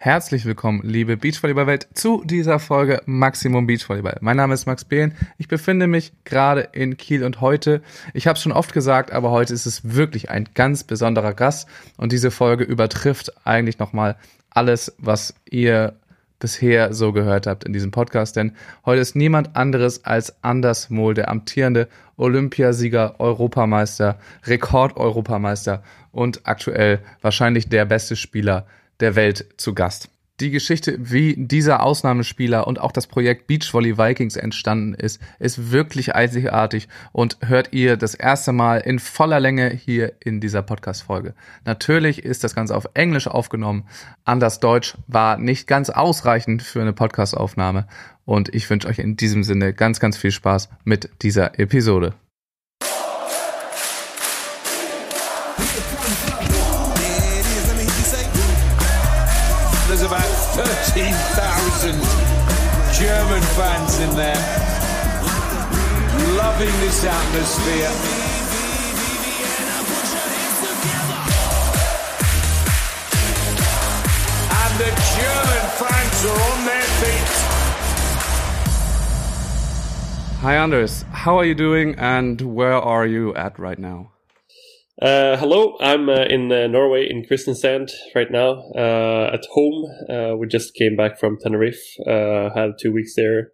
Herzlich willkommen, liebe Beachvolleyball-Welt, zu dieser Folge Maximum Beachvolleyball. Mein Name ist Max Behlen. Ich befinde mich gerade in Kiel und heute, ich habe es schon oft gesagt, aber heute ist es wirklich ein ganz besonderer Gast und diese Folge übertrifft eigentlich nochmal alles, was ihr bisher so gehört habt in diesem Podcast, denn heute ist niemand anderes als Anders Mohl, der amtierende Olympiasieger, Europameister, Rekord-Europameister und aktuell wahrscheinlich der beste Spieler der Welt zu Gast. Die Geschichte, wie dieser Ausnahmespieler und auch das Projekt Beachvolley Vikings entstanden ist, ist wirklich einzigartig und hört ihr das erste Mal in voller Länge hier in dieser Podcast-Folge. Natürlich ist das Ganze auf Englisch aufgenommen. Anders Deutsch war nicht ganz ausreichend für eine Podcast-Aufnahme und ich wünsche euch in diesem Sinne ganz, ganz viel Spaß mit dieser Episode. Fans in there, loving this atmosphere. And the German fans are on their feet. Hi Anders, how are you doing and where are you at right now? Uh, hello, I'm uh, in uh, Norway in Kristiansand right now uh, at home. Uh, we just came back from Tenerife, uh, had two weeks there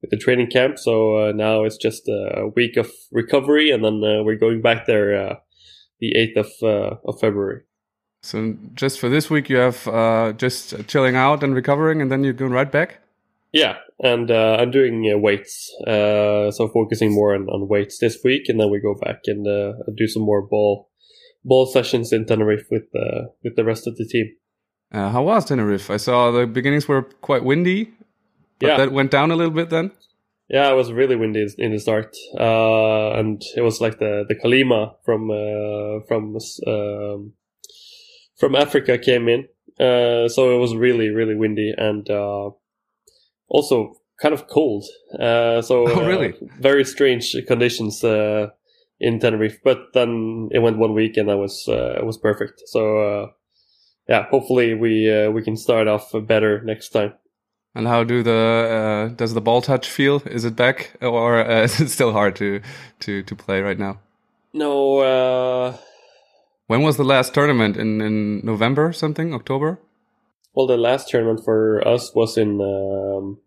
with the training camp. So now it's just a week of recovery, and then we're going back there the eighth of of February. So just for this week, you have just chilling out and recovering, and then you're going right back. Yeah, and I'm doing weights, so focusing more on, on weights this week, and then we go back and do some more ball ball sessions in Tenerife with uh, with the rest of the team. Uh, how was Tenerife? I saw the beginnings were quite windy, but yeah. that went down a little bit then. Yeah, it was really windy in the start, uh, and it was like the the Calima from uh, from um, from Africa came in, uh, so it was really really windy and uh, also kind of cold. so oh, really? very strange conditions in Tenerife. But then it went one week and that was uh, it was perfect. So uh, yeah, hopefully we uh, we can start off better next time. And how do the uh, does the ball touch feel? Is it back or uh, is it still hard to to to play right now? No. Uh, when was the last tournament in in November something October? Well, the last tournament for us was in um,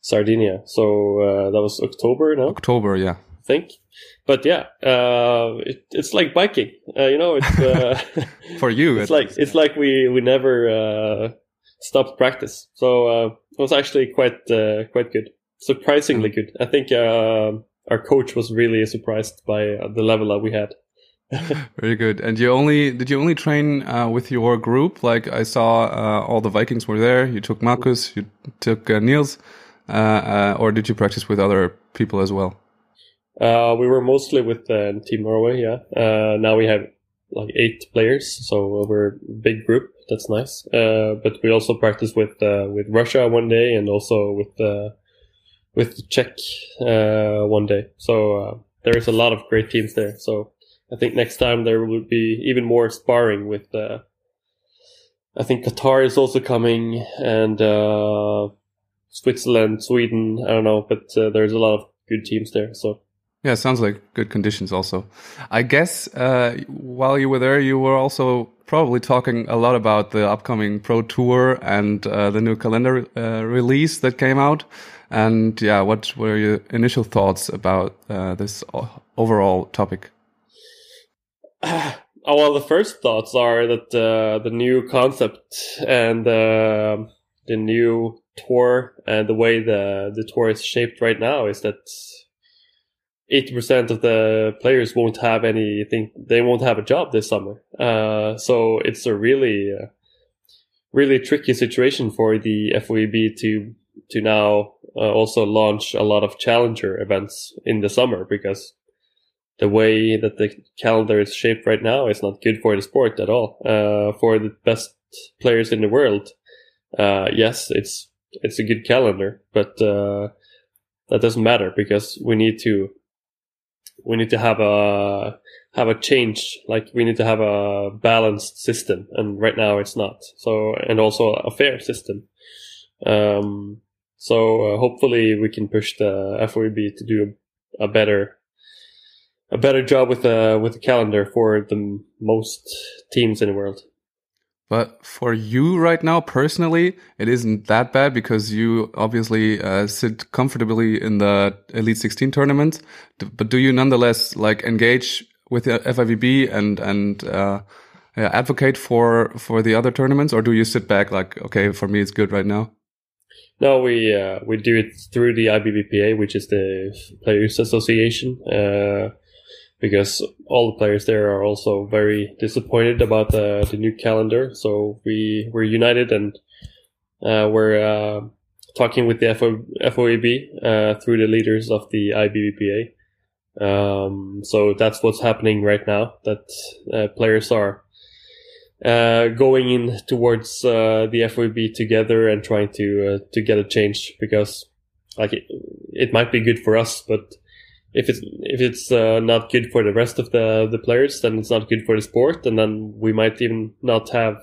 Sardinia, so that was October. No, October, yeah I think. But yeah, uh, it, it's like biking. Uh, you know, it's uh, for you. It's like it's like we we never uh, stopped practice. So uh, it was actually quite uh, quite good, surprisingly mm. good. I think our coach was really surprised by the level that we had. Very good. And you only did you only train with your group? Like I saw all the Vikings were there. You took Marcus, you took Niels, or did you practice with other people as well? Uh, we were mostly with uh, Team Norway, yeah. Uh, now we have like eight players, so we're a big group. That's nice. Uh, but we also practice with uh, with Russia one day, and also with uh, with Czech one day. So there is a lot of great teams there. So I think next time there will be even more sparring with. I think Qatar is also coming, and Switzerland, Sweden. I don't know, but there's a lot of good teams there. So yeah, sounds like good conditions also. I guess uh, while you were there, you were also probably talking a lot about the upcoming Pro Tour and uh, the new calendar uh, release that came out. And yeah, what were your initial thoughts about uh, this overall topic? Oh, well, the first thoughts are that uh, the new concept and uh, the new tour and the way the the tour is shaped right now is that 80% of the players won't have anything, they won't have a job this summer. Uh, so it's a really, uh, really tricky situation for the FIVB to, to now uh, also launch a lot of challenger events in the summer because the way that the calendar is shaped right now is not good for the sport at all. Uh, for the best players in the world, uh, yes, it's, it's a good calendar, but, uh, that doesn't matter because we need to we need to have a have a change. Like we need to have a balanced system, and right now it's not. So and also a fair system. Um, so uh, hopefully we can push the FIVB to do a, a better a better job with the with the calendar for the most teams in the world. But for you right now, personally, it isn't that bad because you obviously uh, sit comfortably in the Elite 16 tournament. But do you nonetheless like engage with the FIVB and and uh, advocate for for the other tournaments, or do you sit back like, okay, for me it's good right now? No, we uh, we do it through the IBBPA, which is the Players Association. Uh, because all the players there are also very disappointed about the, the new calendar. So we we're united and uh, we're uh, talking with the FO, FIVB uh, through the leaders of the IBBPA. Um, so that's what's happening right now. That uh, players are uh, going in towards uh, the FIVB together and trying to to get a change because like it, it might be good for us, but if it's if it's uh, not good for the rest of the the players, then it's not good for the sport, and then we might even not have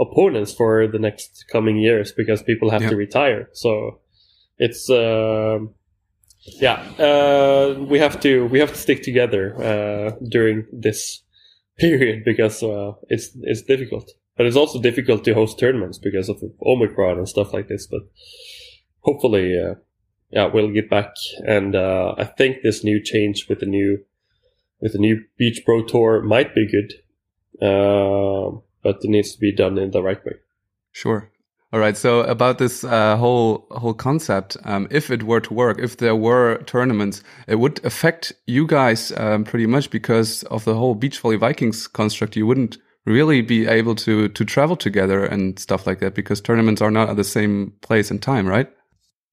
opponents for the next coming years because people have yeah. to retire. So it's uh, yeah, uh, we have to we have to stick together uh, during this period because uh, it's it's difficult. But it's also difficult to host tournaments because of Omicron and stuff like this. But hopefully, uh, yeah, we'll get back. And uh, I think this new change with the new with the new Beach Pro Tour might be good, uh, but it needs to be done in the right way. Sure. All right. So about this uh, whole whole concept, um, if it were to work, if there were tournaments, it would affect you guys um, pretty much because of the whole Beach Volley Vikings construct. You wouldn't really be able to to travel together and stuff like that because tournaments are not at the same place and time, right?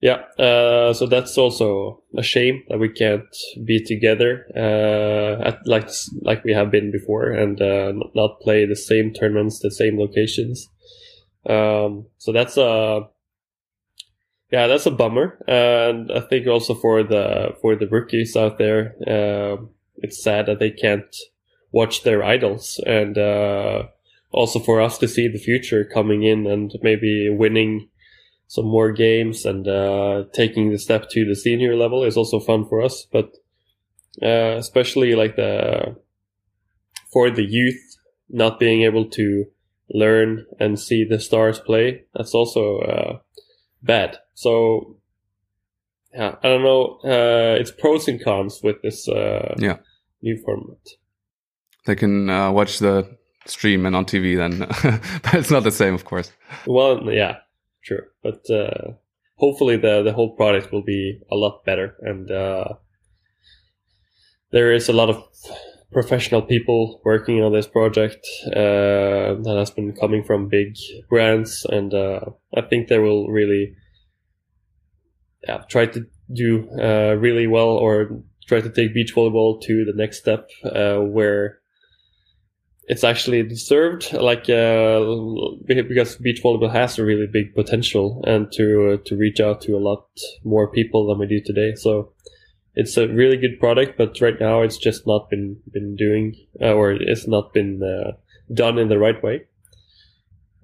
Yeah, uh, so that's also a shame that we can't be together uh, at like like we have been before and uh, not play the same tournaments, the same locations. Um, so that's a yeah, that's a bummer, and I think also for the for the rookies out there, um, it's sad that they can't watch their idols, and uh, also for us to see the future coming in and maybe winning some more games and uh, taking the step to the senior level is also fun for us. But uh, especially like the for the youth not being able to learn and see the stars play, that's also uh, bad. So yeah, I don't know. Uh, it's pros and cons with this uh, yeah. new format. They can uh, watch the stream and on TV then, but it's not the same, of course. Well, yeah, Sure, but uh, hopefully the the whole product will be a lot better, and uh, there is a lot of professional people working on this project uh, that has been coming from big brands, and uh, I think they will really yeah, try to do uh, really well or try to take beach volleyball to the next step uh, where it's actually deserved, like uh, because beach volleyball has a really big potential, and to uh, to reach out to a lot more people than we do today. So it's a really good product, but right now it's just not been been doing, uh, or it's not been uh, done in the right way.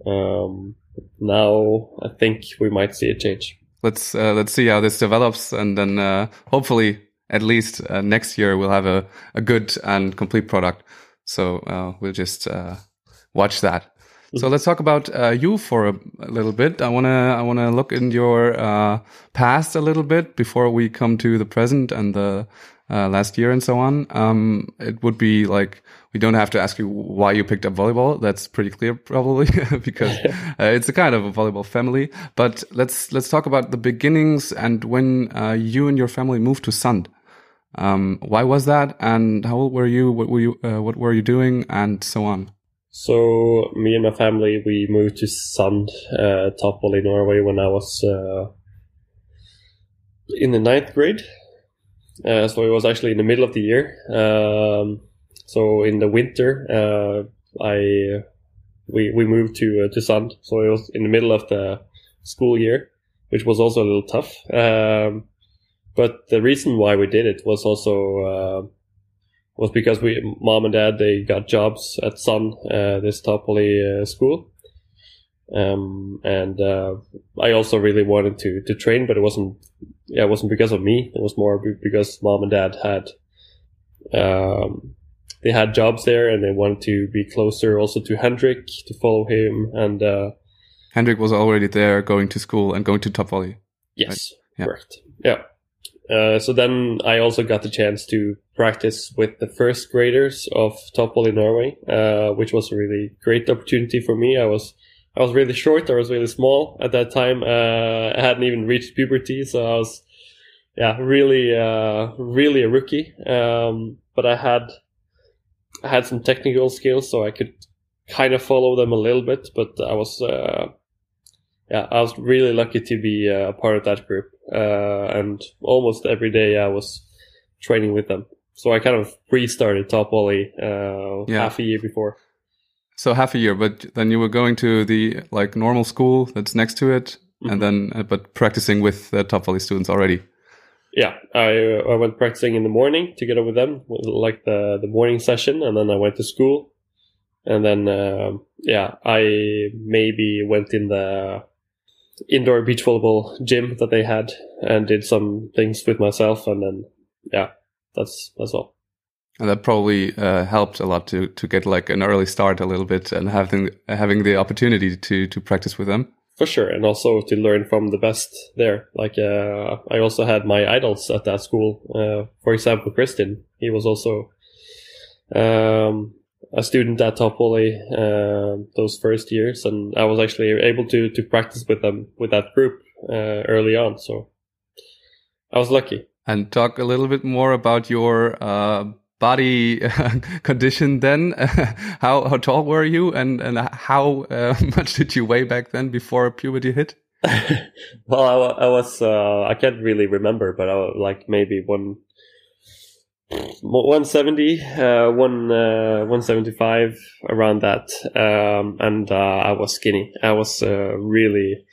Um, now I think we might see a change. Let's uh, let's see how this develops, and then uh, hopefully at least next year we'll have a, a good and complete product. So uh, we'll just uh, watch that. So let's talk about uh, you for a, a, little bit. I wanna I wanna look in your uh, past a little bit before we come to the present and the uh, last year and so on. Um, it would be like we don't have to ask you why you picked up volleyball. That's pretty clear, probably, because uh, it's a kind of a volleyball family. But let's let's talk about the beginnings and when you and your family moved to Sand. Um, why was that? And how old were you? What were you? Uh, what were you doing? And so on. So me and my family we moved to Sand, uh, Norway, when I was uh, in the ninth grade. Uh, so it was actually in the middle of the year. Um, so in the winter, uh, I we we moved to uh, to Sand. So it was in the middle of the school year, which was also a little tough. Um, but the reason why we did it was also uh, was because we mom and dad they got jobs at Sun, uh, this top volley uh, school. Um, and uh, I also really wanted to to train, but it wasn't yeah it wasn't because of me. It was more because mom and dad had um, they had jobs there, and they wanted to be closer also to Hendrik to follow him. And uh, Hendrik was already there, going to school and going to top volley. yes, Yeah. correct, yeah. Uh, so then I also got the chance to practice with the first graders of Top Volley Norway, uh, which was a really great opportunity for me. I was I was really short. I was really small at that time. Uh, I hadn't even reached puberty, so I was yeah really uh, really a rookie. Um, but I had I had some technical skills, so I could kind of follow them a little bit. But I was uh, yeah I was really lucky to be a part of that group, uh, and almost every day I was training with them. So I kind of restarted top volley uh, Yeah. half a year before. So half a year, but then you were going to the like normal school that's next to it, Mhm. and then uh, but practicing with the top volley students already. yeah, I I went practicing in the morning together with them, like the the morning session, and then I went to school, and then um yeah, I maybe went in the indoor beach volleyball gym that they had and did some things with myself, and then yeah, that's that's all. And that probably uh, helped a lot to to get like an early start a little bit and having having the opportunity to to practice with them. For sure, and also to learn from the best there. Like uh, I also had my idols at that school. Uh, for example, Christian. He was also um, a student at Top uh, those first years, and I was actually able to to practice with them with that group uh, early on. So I was lucky. And talk a little bit more about your uh, body condition then. how how tall were you, and and how uh, much did you weigh back then before puberty hit? well, I, I was uh, I can't really remember, but I was like maybe one. 170 uh, one uh, 175 around that. Um, and uh, i was skinny. I was uh, really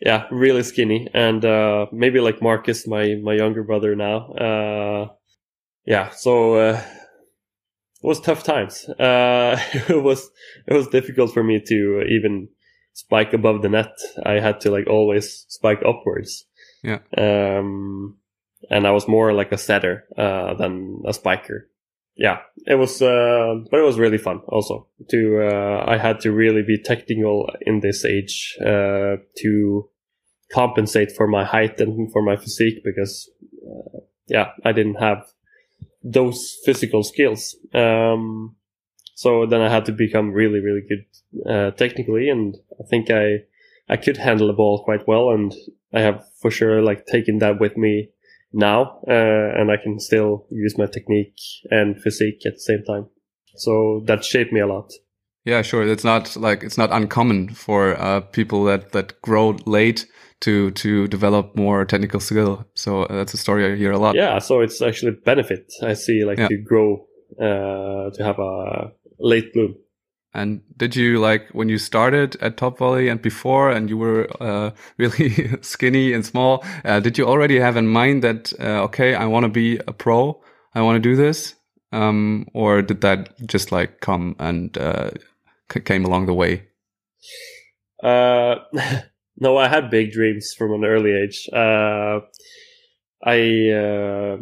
yeah really skinny. And uh, maybe like marcus my my younger brother now uh, yeah so uh, it was tough times. Uh, it was it was difficult for me to even spike above the net. I had to like always spike upwards. Yeah. um and I was more like a setter uh, than a spiker. Yeah, it was, uh, but it was really fun also. To uh, I had to really be technical in this age uh, to compensate for my height and for my physique because, uh, yeah, I didn't have those physical skills. Um, so then I had to become really, really good uh, technically, and I think I I could handle the ball quite well, and I have for sure like taken that with me now, uh, and I can still use my technique and physique at the same time. So that shaped me a lot. Yeah, sure. It's not like it's not uncommon for uh, people that that grow late to to develop more technical skill. So uh, that's a story I hear a lot. Yeah, so it's actually a benefit I see, like Yeah. to grow, uh, to have a late bloom. And did you like when you started at Top Volley and before, and you were uh, really skinny and small? Uh, did you already have in mind that uh, okay, I want to be a pro, I want to do this, um, or did that just like come and uh, came along the way? Uh, no, I had big dreams from an early age. Uh, I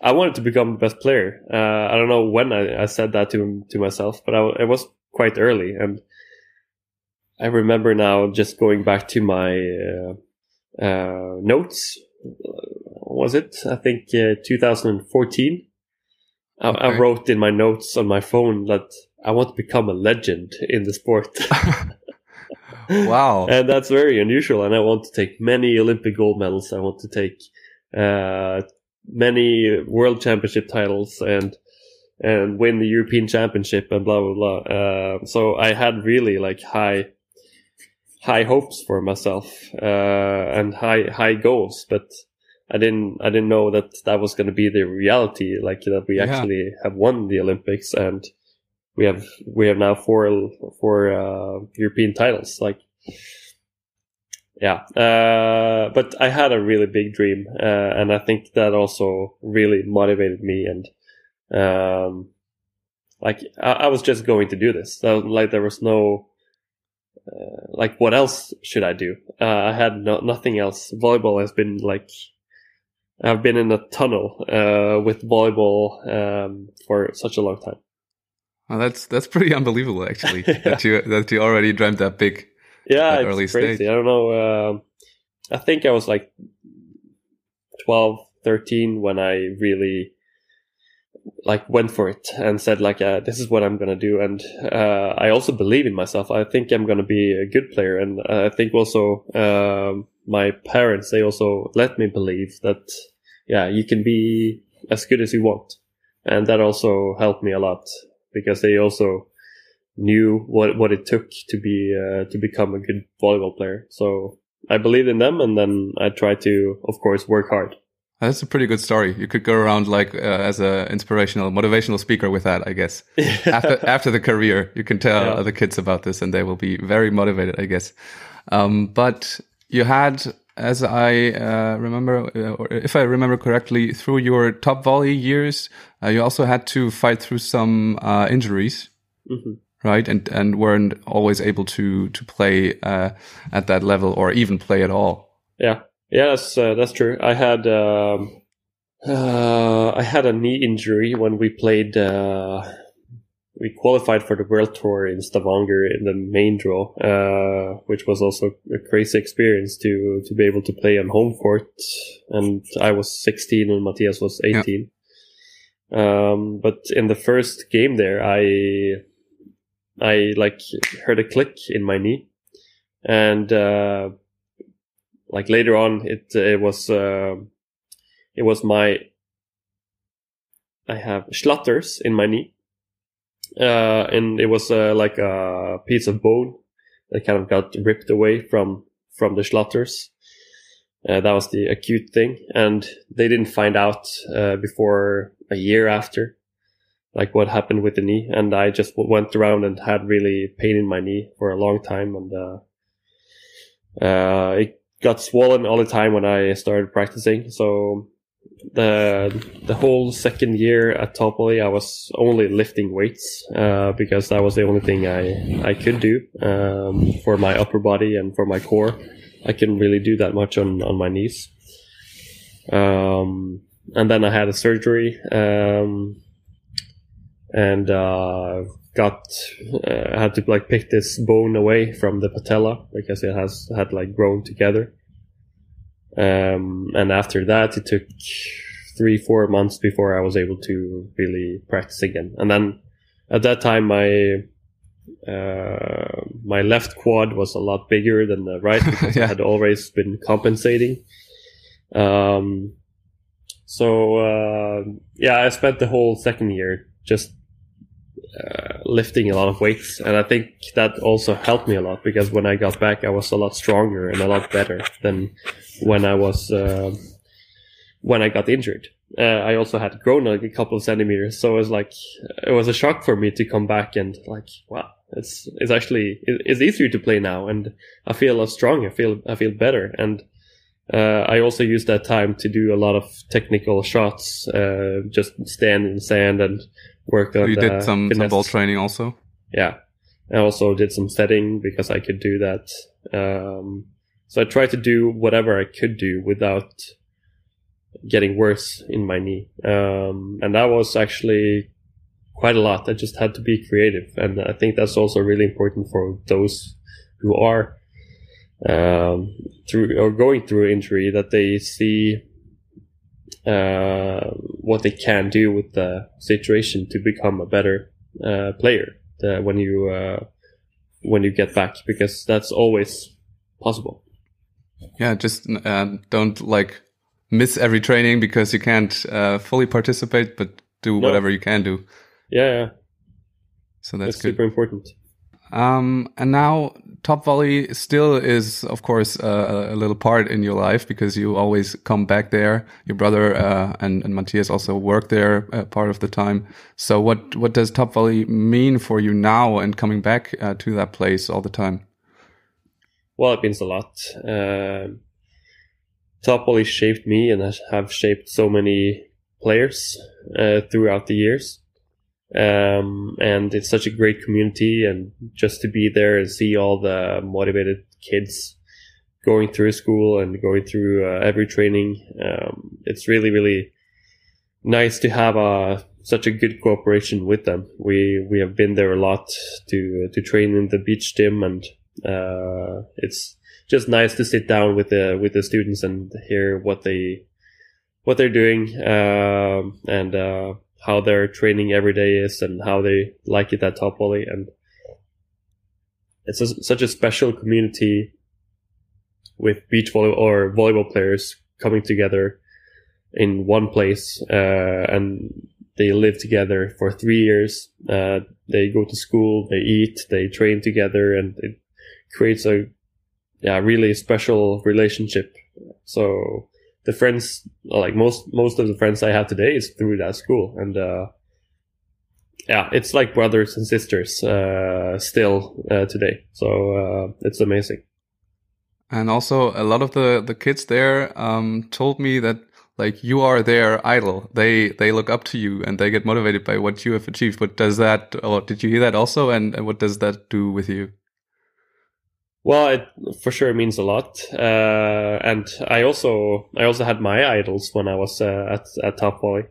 I wanted to become the best player. Uh, I don't know when I, I said that to to myself, but I, it was quite early, and I remember now just going back to my uh, uh, notes. Was it? I think uh, 2014. I, I wrote in my notes on my phone that I want to become a legend in the sport. Wow. and that's very unusual. And I want to take many Olympic gold medals. I want to take uh, many world championship titles and and win the European Championship and blah blah blah. Uh, so I had really like high high hopes for myself uh, and high high goals, but I didn't I didn't know that that was going to be the reality. Like that we Yeah. actually have won the Olympics and we have we have now four four uh, European titles. Like, yeah, uh, but I had a really big dream, uh, and I think that also really motivated me and Um, like I, I was just going to do this. So, like there was no, uh, like what else should I do? Uh, I had no, nothing else. Volleyball has been like, I've been in a tunnel, uh, with volleyball, um, for such a long time. Well, that's, that's pretty unbelievable actually that you, that you already dreamt that big. Yeah, it's early crazy. stage. I don't know. Um I think I was like 12, 13 when I really like went for it and said like, uh, this is what I'm going to do. And, uh, I also believe in myself. I think I'm going to be a good player. And I think also, um, my parents, they also let me believe that, yeah, you can be as good as you want. And that also helped me a lot because they also knew what, what it took to be, uh, to become a good volleyball player. So I believed in them and then I tried to, of course, work hard. That's a pretty good story. You could go around like uh, as a inspirational, motivational speaker with that, I guess. after after the career, you can tell Yeah. other kids about this, and they will be very motivated, I guess. Um, but you had, as I uh, remember, uh, or if I remember correctly, through your top volley years, uh, you also had to fight through some uh, injuries, Mhm. Right? And and weren't always able to to play uh, at that level or even play at all. Yeah, yeah, that's uh, that's true. I had um, uh, I had a knee injury when we played. Uh, we qualified for the World Tour in Stavanger in the main draw, uh, which was also a crazy experience to to be able to play on home court. And I was 16 and Mathias was 18. Um, but in the first game there, I I like heard a click in my knee, and uh, like later on, it it was uh, it was my I have Schlatters in my knee, uh, and it was uh, like a piece of bone that kind of got ripped away from from the Schlatters. Uh, that was the acute thing, and they didn't find out uh, before a year after, like what happened with the knee. And I just went around and had really pain in my knee for a long time, and uh, uh, it got swollen all the time when I started practicing. So the the whole second year at Top Volley, I was only lifting weights uh, because that was the only thing I I could do um, for my upper body and for my core. I couldn't really do that much on on my knees. Um, and then I had a surgery um, and uh, got uh, had to like pick this bone away from the patella because it has had like grown together. Um, and after that, it took three, four months before I was able to really practice again. And then at that time, my uh, my left quad was a lot bigger than the right because I had always been compensating. Um, so uh, yeah, I spent the whole second year just uh, lifting a lot of weights, and I think that also helped me a lot because when I got back, I was a lot stronger and a lot better than when I was uh, when I got injured. Uh, I also had grown like a couple of centimeters, so it was like it was a shock for me to come back and like, wow, it's it's actually it- it's easier to play now, and I feel a lot stronger. I feel I feel better, and uh, I also used that time to do a lot of technical shots, uh, just stand in the sand and work on. you did some, some ball training also. Yeah. I also did some setting because I could do that. Um, so I tried to do whatever I could do without getting worse in my knee. Um, and that was actually quite a lot. I just had to be creative. And I think that's also really important for those who are um, through or going through injury that they see uh, what they can do with the situation to become a better uh, player uh, when you uh, when you get back because that's always possible. Yeah, just uh, don't like miss every training because you can't uh, fully participate, but do No. whatever you can do. Yeah, yeah So that's, that's super important. Um, and now top volley still is, of course, uh, a little part in your life because you always come back there. Your brother uh, and, and Mathias also work there uh, part of the time. So what what does top volley mean for you now and coming back uh, to that place all the time? Well, it means a lot. Um, Top Volley shaped me and have shaped so many players uh, throughout the years. Um, and it's such a great community and just to be there and see all the motivated kids going through school and going through uh, every training. Um, it's really, really nice to have a, such a good cooperation with them. We, we have been there a lot to, to train in the beach gym and, uh, it's just nice to sit down with the, with the students and hear what they, what they're doing, um, and, uh, how their training every day is and how they like it at top volley and it's a, such a special community with beach volley or volleyball players coming together in one place uh, and they live together for three years. Uh, they go to school they eat they train together and it creates a yeah really special relationship. So the friends like most most of the friends I have today is through that school. And uh, yeah it's like brothers and sisters uh, still uh, today. So uh, it's amazing. And also a lot of the the kids there um, told me that like you are their idol. They they look up to you and they get motivated by what you have achieved. But does that or did you hear that also? And, and what does that do with you well, it for sure means a lot, uh, and I also I also had my idols when I was uh, at at Top Volley,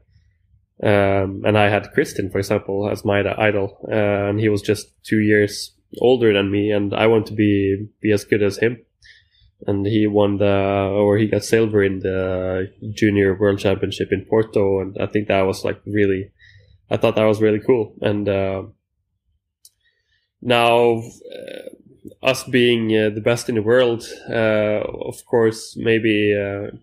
um, and I had Christian, for example, as my idol, uh, and he was just two years older than me, and I want to be be as good as him, and he won the or he got silver in the junior world championship in Porto, and I think that was like really, I thought that was really cool, and uh, now uh, us being uh, the best in the world, uh, of course, maybe uh,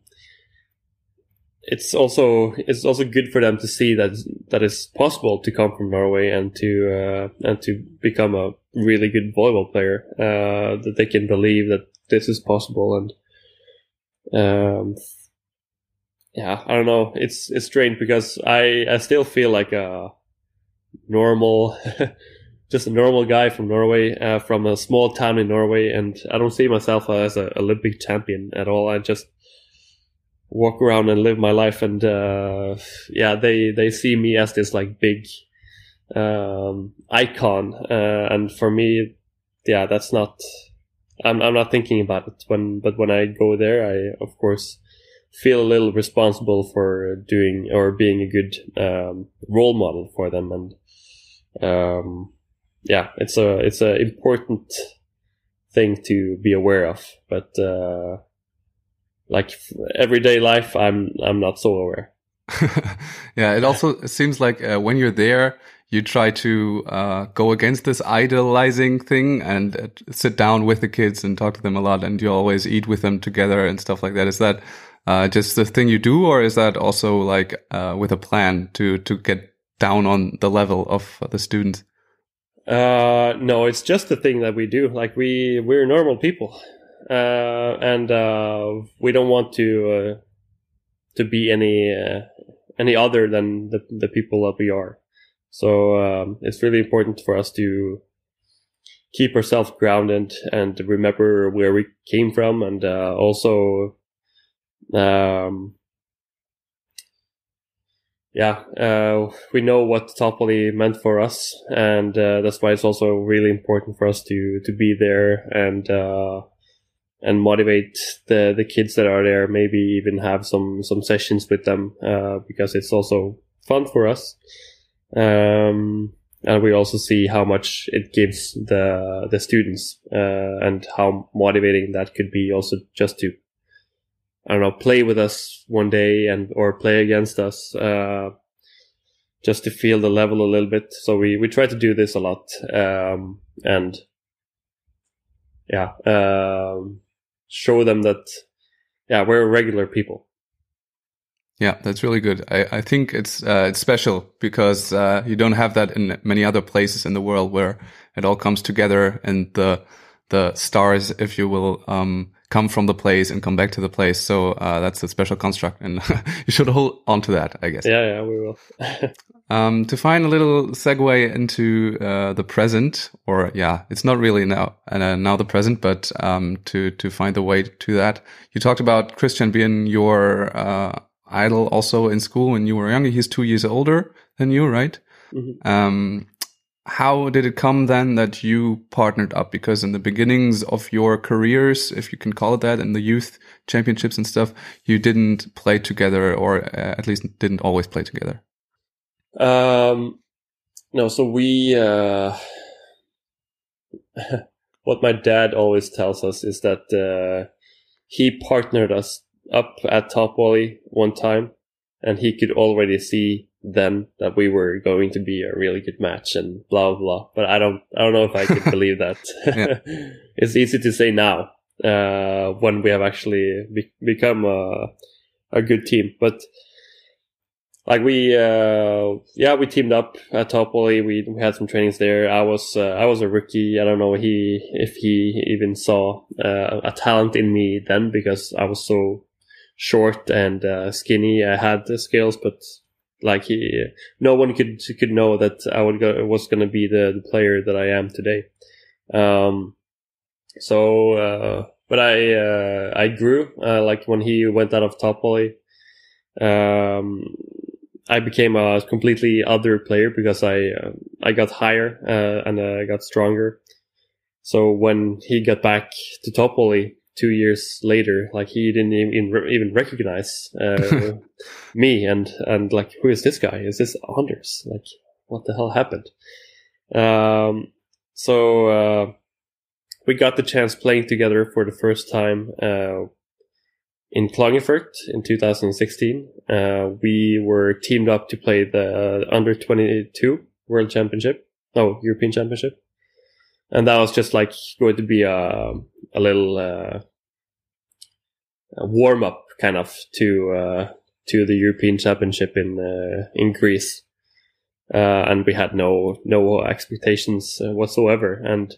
it's also it's also good for them to see that that it's possible to come from Norway and to uh, and to become a really good volleyball player. Uh, that they can believe that this is possible and. Um, yeah, I don't know. It's it's strange because I I still feel like a normal just a normal guy from Norway, uh, from a small town in Norway, and I don't see myself as an Olympic champion at all. I just walk around and live my life, and uh, yeah, they they see me as this like big um, icon, uh, and for me, yeah, that's not. I'm I'm not thinking about it when, but when I go there, I of course feel a little responsible for doing or being a good um, role model for them, and um, yeah, it's a it's a important thing to be aware of. But uh, like everyday life, I'm I'm not so aware. yeah, it also seems like uh, when you're there, you try to uh, go against this idolizing thing and uh, sit down with the kids and talk to them a lot, and you always eat with them together and stuff like that. Is that uh, just the thing you do, or is that also like uh, with a plan to to get down on the level of the students? Uh, no, it's just the thing that we do. Like we we're normal people, uh, and uh, we don't want to uh, to be any uh, any other than the the people that we are. So um, it's really important for us to keep ourselves grounded and remember where we came from, and uh, also um, yeah, uh, we know what top volley meant for us, and uh, that's why it's also really important for us to to be there and uh, and motivate the the kids that are there. Maybe even have some some sessions with them uh, because it's also fun for us. Um, and we also see how much it gives the the students uh, and how motivating that could be. Also, just to I don't know, play with us one day and or play against us, uh, just to feel the level a little bit. So we we try to do this a lot, um, and yeah, um, show them that yeah we're regular people. Yeah, that's really good. I, I think it's uh, it's special because uh, you don't have that in many other places in the world where it all comes together and the the stars, if you will, um, come from the place and come back to the place. So uh, that's a special construct, and you should hold on to that, I guess. Yeah, yeah, we will. um, to find a little segue into uh, the present, or yeah, it's not really now uh, now the present, but um, to to find the way to that. You talked about Christian being your uh, idol also in school when you were younger. He's two years older than you, right? Mhm. Um, how did it come then that you partnered up? Because in the beginnings of your careers, if you can call it that, in the youth championships and stuff, you didn't play together, or uh, at least didn't always play together. Um, no, so we, uh, what my dad always tells us is that, uh, he partnered us up at Top Volley one time and he could already see then that we were going to be a really good match and blah, blah, blah. But I don't, I don't know if I could believe that. it's easy to say now, uh, when we have actually be- become a, a good team, but, like we uh yeah we teamed up at top volley we, we had some trainings there. I was uh, i was a rookie. I don't know he if he even saw uh, a talent in me then because i was so short and uh, skinny i had the skills but like he no one could could know that i would go was going to be the, the player that i am today um so uh but i uh i grew uh, like when he went out of top um I became a completely other player because I uh, I got higher uh, and I got stronger. So when he got back to top two years later, like he didn't even even recognize uh, me and and like who is this guy? Is this Anders? Like what the hell happened? Um, so uh, we got the chance playing together for the first time uh, in Klagenfurt in 2016. Uh, we were teamed up to play the uh, under 22 World Championship, oh European Championship, and that was just like going to be a a little uh, warm up kind of to uh, to the European Championship in uh, in Greece. Uh, and we had no no expectations uh, whatsoever, and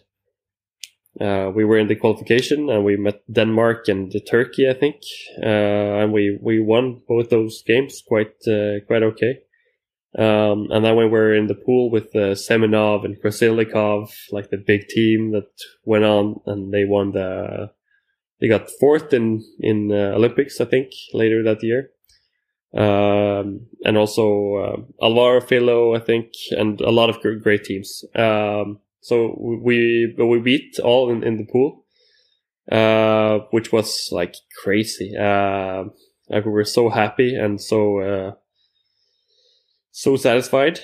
uh, we were in the qualification and we met Denmark and Turkey, I think, and we, we won both those games quite quite okay. Um, and then when we were in the pool with uh, Semenov and Krasilnikov, like the big team that went on and they won the, they got fourth in in uh, Olympics, I think, later that year. Um, and also uh, Alvaro Filho, I think, and a lot of gr- great teams. Um, so we we beat all in, in the pool, uh, which was like crazy. Uh, like we were so happy and so uh, so satisfied.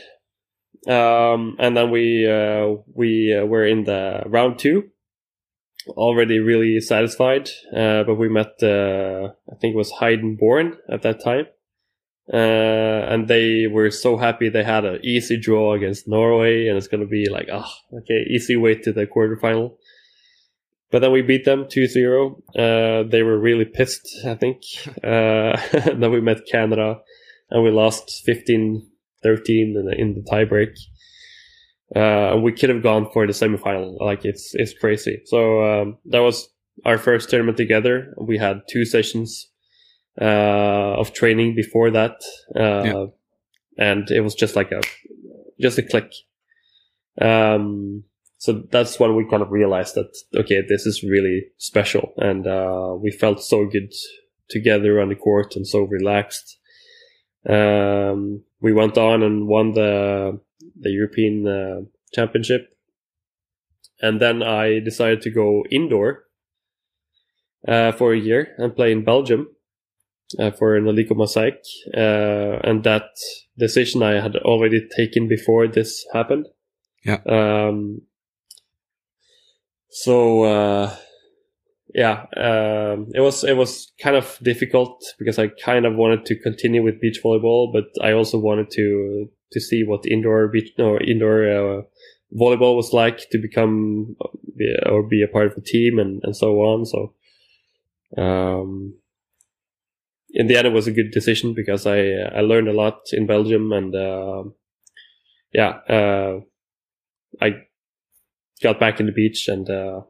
Um, and then we uh, we uh, were in the round two, already really satisfied. Uh, but we met I think it was Hayden Bourne at that time. Uh, and they were so happy they had an easy draw against Norway, and it's going to be like, oh, okay, easy way to the quarterfinal. But then we beat them 2 0. Uh, they were really pissed, I think. Uh, then we met Canada, and we lost 15 13 in the, in the tiebreak. Uh, we could have gone for the semifinal. Like, it's, it's crazy. So, um, that was our first tournament together. We had two sessions uh, of training before that, uh, Yeah. and it was just like a just a click. Um, so that's when we kind of realized that okay, this is really special, and uh, we felt so good together on the court and so relaxed. Um, we went on and won the the European uh, Championship, and then I decided to go indoor uh, for a year and play in Belgium uh, for Naliko Mosaic, uh, and that decision I had already taken before this happened. Yeah. Um, so uh, yeah, um, it was it was kind of difficult because I kind of wanted to continue with beach volleyball, but I also wanted to to see what indoor beach no indoor uh, volleyball was like to become or be a part of a team and and so on. So. Um, in the end, it was a good decision because I I learned a lot in Belgium and uh, yeah, uh, I got back in the beach and uh,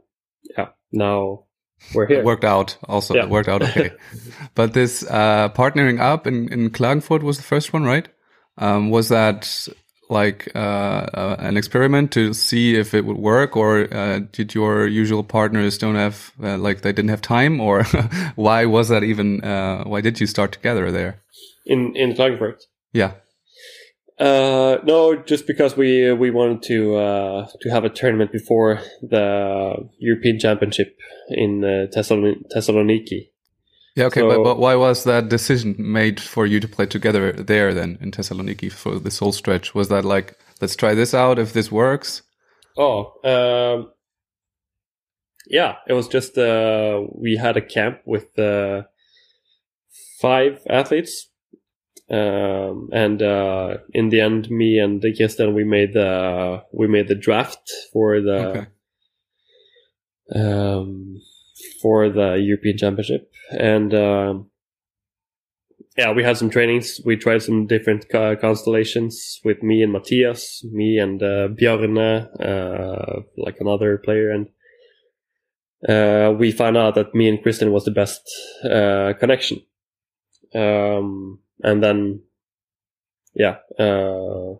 yeah, now we're here. It worked out also. Yeah. It worked out okay. but this uh, partnering up in, in Klagenfurt was the first one, right? Um, was that like uh, uh, an experiment to see if it would work, or uh, did your usual partners don't have uh, like they didn't have time, or why was that even? Uh, why did you start together there? In in Klagenfurt. Yeah. Uh, no, just because we we wanted to uh, to have a tournament before the European Championship in uh, Thessalon- Thessaloniki. Yeah, okay, So- but, but why was that decision made for you to play together there then in Thessaloniki for this whole stretch? Was that like, let's try this out if this works? Oh, um, yeah, it was just uh, we had a camp with uh, five athletes, um, and uh, in the end, me and Christian we made the we made the draft for the Okay. um, for the European Championship, and um, yeah, we had some trainings. We tried some different co- constellations with me and Mathias, me and uh, Bjarne, uh, like another player, and uh, we found out that me and Christian was the best uh, connection. Um, and then, yeah, uh,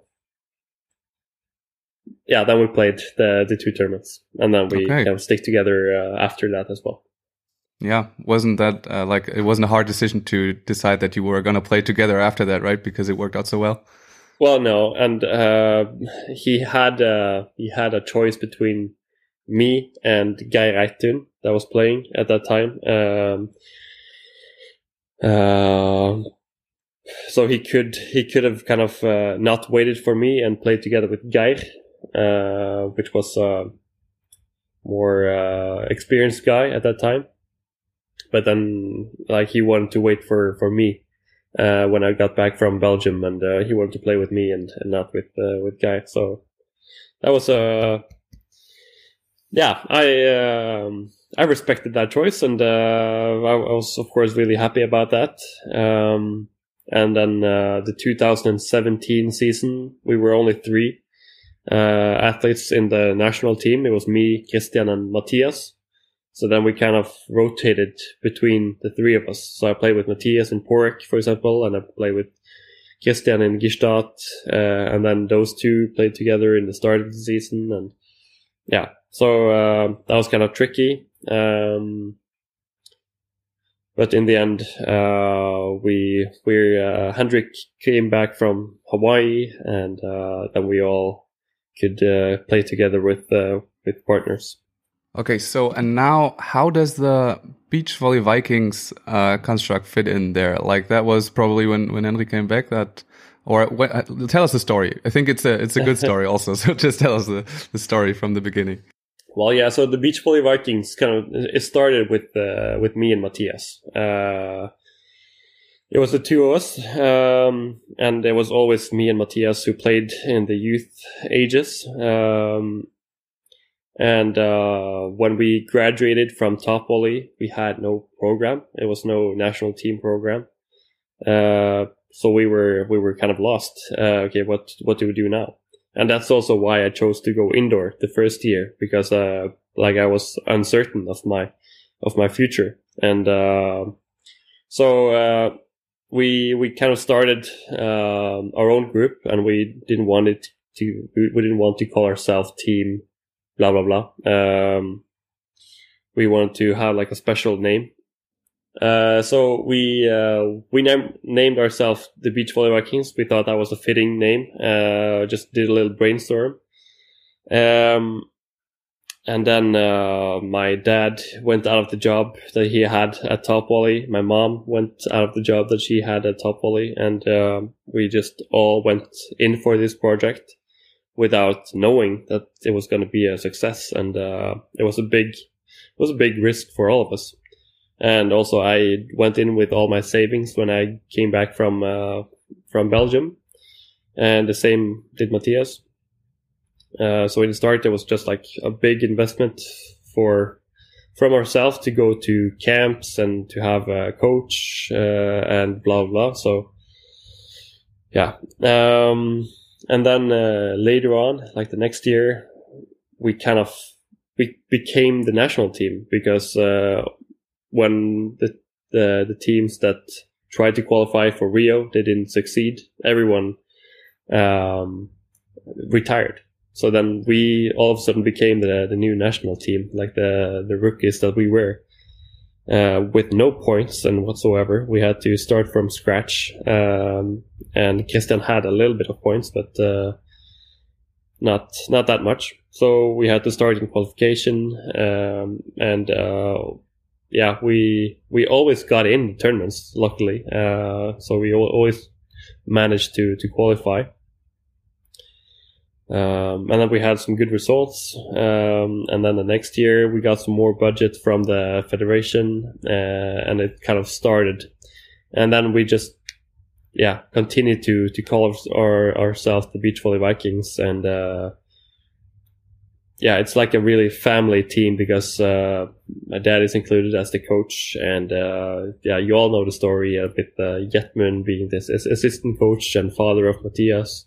yeah, then we played the the two tournaments, and then we Okay. kind of stick together uh, after that as well. Yeah, wasn't that uh, like it wasn't a hard decision to decide that you were going to play together after that, right? Because it worked out so well. Well, no, and uh, he had uh, he had a choice between me and Guy Reitun that was playing at that time. Um, uh, so he could he could have kind of uh, not waited for me and played together with Geir, uh, which was a more uh, experienced guy at that time. But then, like he wanted to wait for for me uh, when I got back from Belgium, and uh, he wanted to play with me and, and not with with Guy. So that was a yeah. I um, I respected that choice, and uh, I, I was of course really happy about that. Um, and then uh, the 2017 season, we were only three uh, athletes in the national team. It was me, Christian, and Mathias. So then we kind of rotated between the three of us. So I played with Mathias in Poreč, for example, and I played with Christian in Gstaad, uh, and then those two played together in the start of the season. And yeah, so uh, that was kind of tricky. Um, but in the end, uh, we we uh, Hendrik came back from Hawaii, and uh, then we all could uh, play together with uh, with partners. Okay, so and now how does the beach volley Vikings uh, construct fit in there? Like that was probably when when Henry came back. That or when, uh, tell us the story. I think it's a it's a good story also. So just tell us the, the story from the beginning. Well, yeah. So the Beach Volley Vikings kind of it started with uh, with me and Mathias. Uh, it was the two of us, um, and it was always me and Mathias who played in the youth ages. Um, and uh, when we graduated from top volley, we had no program. It was no national team program. Uh, so we were we were kind of lost. Uh, okay, what what do we do now? And that's also why I chose to go indoor the first year because uh, like I was uncertain of my of my future, and uh, so uh, we we kind of started um, our own group, and we didn't want it to we didn't want to call ourselves team blah blah blah. Um, we wanted to have like a special name. Uh, so we uh, we nam- named ourselves the Beach Volley Vikings. We thought that was a fitting name. Uh, just did a little brainstorm. Um, and then uh, my dad went out of the job that he had at Top Volley. My mom went out of the job that she had at Top Volley, and um, we just all went in for this project without knowing that it was going to be a success. And uh, it was a big, it was a big risk for all of us. And also, I went in with all my savings when I came back from uh, from Belgium, and the same did Mathias. Uh, so in the start, it was just like a big investment for from ourselves to go to camps and to have a coach uh, and blah blah. So yeah, um, and then uh, later on, like the next year, we kind of we became the national team because uh, when the, the the teams that tried to qualify for Rio they didn't succeed. Everyone um, retired. So then we all of a sudden became the the new national team, like the the rookies that we were, uh, with no points and whatsoever. We had to start from scratch, um, and Christian had a little bit of points, but uh, not not that much. So we had to start in qualification, um, and uh, yeah, we we always got in the tournaments. Luckily, uh, so we always managed to to qualify. Um, and then we had some good results. Um, and then the next year we got some more budget from the federation, uh, and it kind of started. And then we just, yeah, continued to to call our, ourselves the Beach Volley Vikings, and uh, yeah, it's like a really family team because uh, my dad is included as the coach, and uh, yeah, you all know the story uh, with uh, being this assistant coach and father of Mathias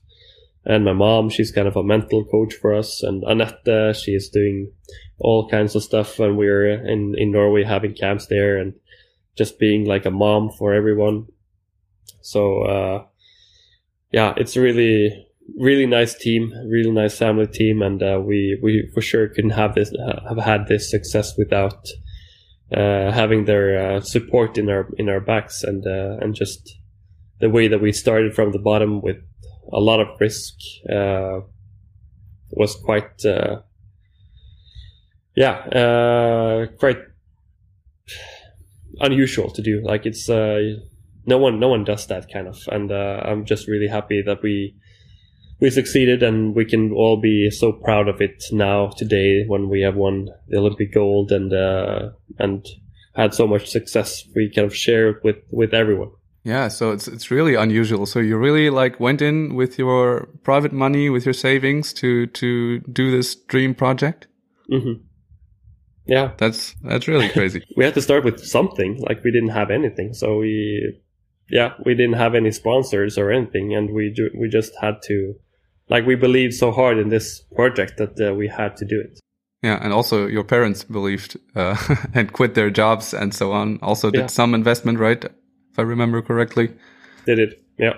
and my mom she's kind of a mental coach for us. And annette uh, she is doing all kinds of stuff when we're in in norway having camps there and just being like a mom for everyone. So uh, yeah it's really really nice team really nice family team and uh, we we for sure couldn't have this have had this success without uh, having their uh, support in our in our backs and uh, and just the way that we started from the bottom with a lot of risk uh, was quite uh, yeah uh, quite unusual to do. Like it's uh, no one no one does that kind of and uh, i'm just really happy that we we succeeded and we can all be so proud of it now today when we have won the olympic gold and uh, and had so much success we kind of share it with with everyone yeah, so it's it's really unusual. So you really like went in with your private money, with your savings to to do this dream project. Mm-hmm. Yeah, that's that's really crazy. we had to start with something. Like we didn't have anything, so we yeah we didn't have any sponsors or anything, and we ju- we just had to like we believed so hard in this project that uh, we had to do it. Yeah, and also your parents believed uh, and quit their jobs and so on. Also did yeah. some investment, right? if I remember correctly. They did, yeah.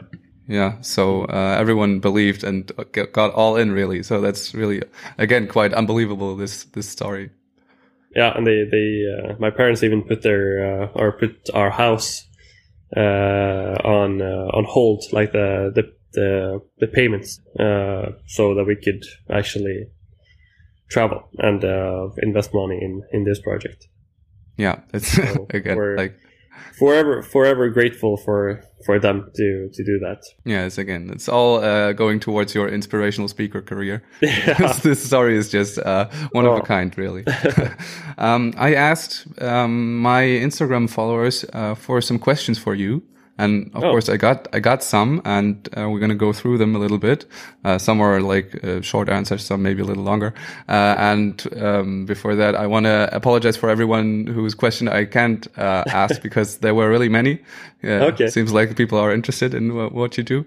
Yeah, so uh, everyone believed and got all in really. So that's really, again, quite unbelievable. This this story. Yeah, and they they uh, my parents even put their uh, or put our house uh, on uh, on hold, like the the the, the payments, uh, so that we could actually travel and invest money in in this project. Yeah, it's so again like forever forever grateful for for them to to do that yes again it's all uh, going towards your inspirational speaker career yeah. this story is just uh, one oh. of a oh. kind really um, i asked um, my instagram followers uh, for some questions for you and of oh. course, I got I got some, and uh, we're gonna go through them a little bit. Uh, some are like uh, short answers, some maybe a little longer. Uh, and um, before that, I want to apologize for everyone whose question I can't uh, ask because there were really many. Yeah, okay. Seems like people are interested in what you do.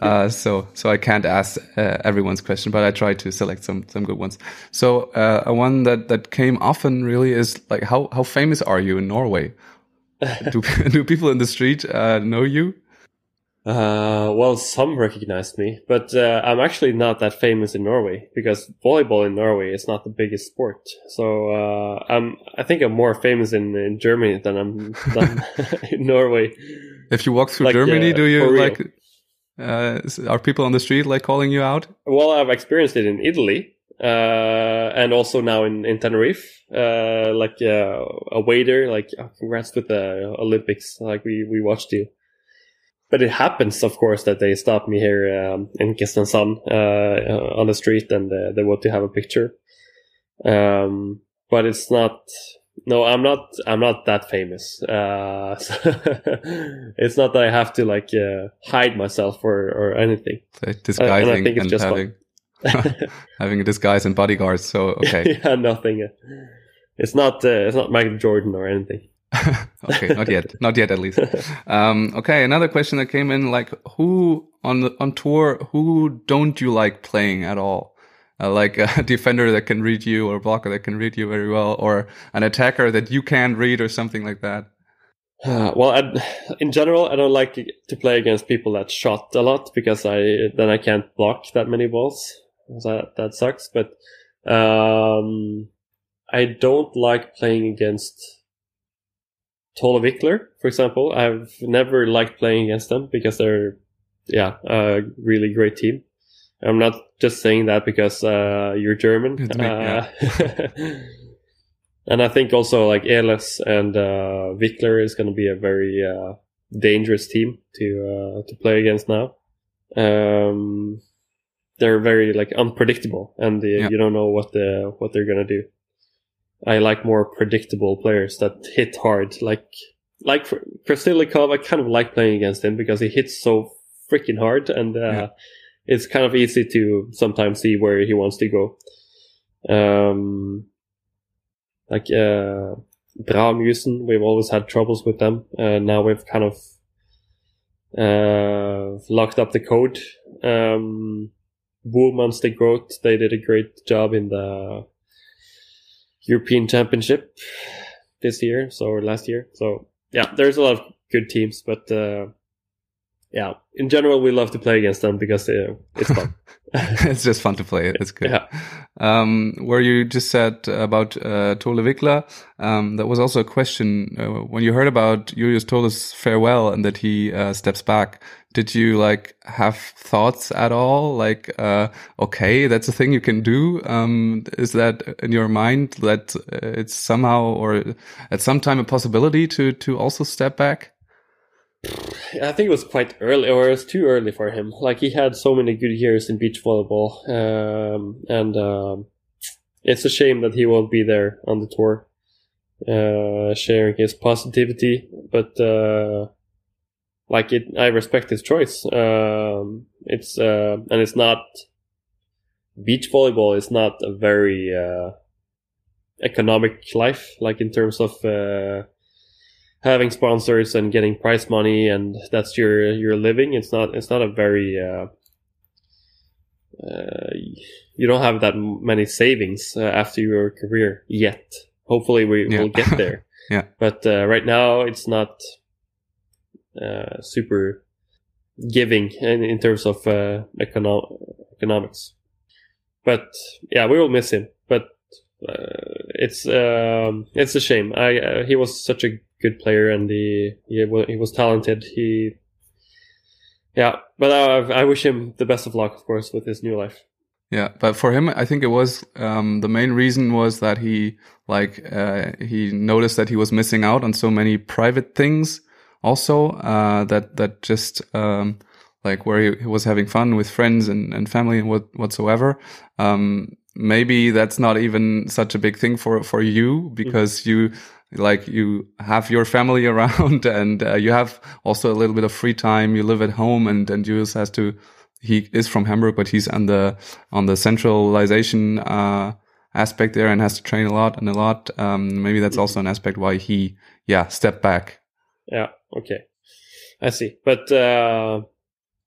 Uh, so so I can't ask everyone's question, but I try to select some some good ones. So a one that that came often really is like how how famous are you in Norway? Do, do people in the street uh, know you? Uh, well, some recognize me, but uh, I'm actually not that famous in Norway because volleyball in Norway is not the biggest sport. So uh, I'm, I think I'm more famous in, in Germany than I'm than in Norway. If you walk through like, Germany, do you like? Uh, are people on the street like calling you out? Well, I've experienced it in Italy, uh, and also now in, in Tenerife, uh, like uh, a waiter, like oh, congrats with the Olympics, like we, we watched you. But it happens, of course, that they stop me here um, in Kristiansand uh, on the street and uh, they want to have a picture. Um, but it's not. No, I'm not. I'm not that famous. Uh, so it's not that I have to like hide myself or or anything. Like disguising and, I think it's just having. Fun. having a disguise and bodyguards. So okay, yeah, nothing. It's not. Uh, it's not Michael Jordan or anything. okay, not yet, not yet at least. Um, okay, another question that came in: like, who on the, on tour? Who don't you like playing at all? Uh, like a defender that can read you, or a blocker that can read you very well, or an attacker that you can't read, or something like that. Uh, well, I, in general, I don't like to play against people that shot a lot because I then I can't block that many balls. That that sucks. But um, I don't like playing against Thole Wickler, for example. I've never liked playing against them because they're yeah a really great team. I'm not just saying that because uh, you're German. Uh, and I think also like Ehlers and uh, Wickler is going to be a very uh, dangerous team to uh, to play against now. Um, they're very like unpredictable, and the, Yeah. you don't know what the what they're going to do. I like more predictable players that hit hard, like like for Krasilnikov. I kind of like playing against him because he hits so freaking hard, and uh, Yeah. it's kind of easy to sometimes see where he wants to go. Um, like uh, Bramusen, we've always had troubles with them. Uh, now we've kind of uh, locked up the code. Um, Boermans de Groot, they did a great job in the European Championship this year, so last year. So yeah, there's a lot of good teams, but uh, yeah, in general, we love to play against them because uh, it's fun. it's just fun to play. It's good. Yeah. Um, where you just said about uh, Thole Wickler, um, that was also a question uh, when you heard about Julius Thole's farewell and that he uh, steps back. Did you like have thoughts at all? Like, uh, okay, that's a thing you can do. Um, is that in your mind that uh, it's somehow or at some time a possibility to to also step back? I think it was quite early, or it was too early for him. Like he had so many good years in beach volleyball, um, and um, it's a shame that he won't be there on the tour, uh, sharing his positivity. But uh, like it, I respect his choice. Um, it's uh, and it's not beach volleyball is not a very uh, economic life, like in terms of. Having sponsors and getting prize money and that's your your living it's not it's not a very uh, uh, you don't have that many savings uh, after your career yet hopefully we Yeah. will get there Yeah. but uh, right now it's not uh, super giving in, in terms of uh, econo- economics but yeah we will miss him but uh, it's um, it's a shame. I uh, he was such a good player and he he, he was talented. He yeah, but I, I wish him the best of luck, of course, with his new life. Yeah, but for him, I think it was um, the main reason was that he like uh, he noticed that he was missing out on so many private things. Also, uh, that that just um, like where he, was having fun with friends and, and family and what whatsoever. Um, maybe that's not even such a big thing for for you because you like you have your family around and uh, you have also a little bit of free time. You live at home and and Julius has to he is from Hamburg, but he's on the on the centralization uh, aspect there and has to train a lot and a lot. Um, maybe that's also an aspect why he yeah stepped back. Yeah, okay, I see. But uh,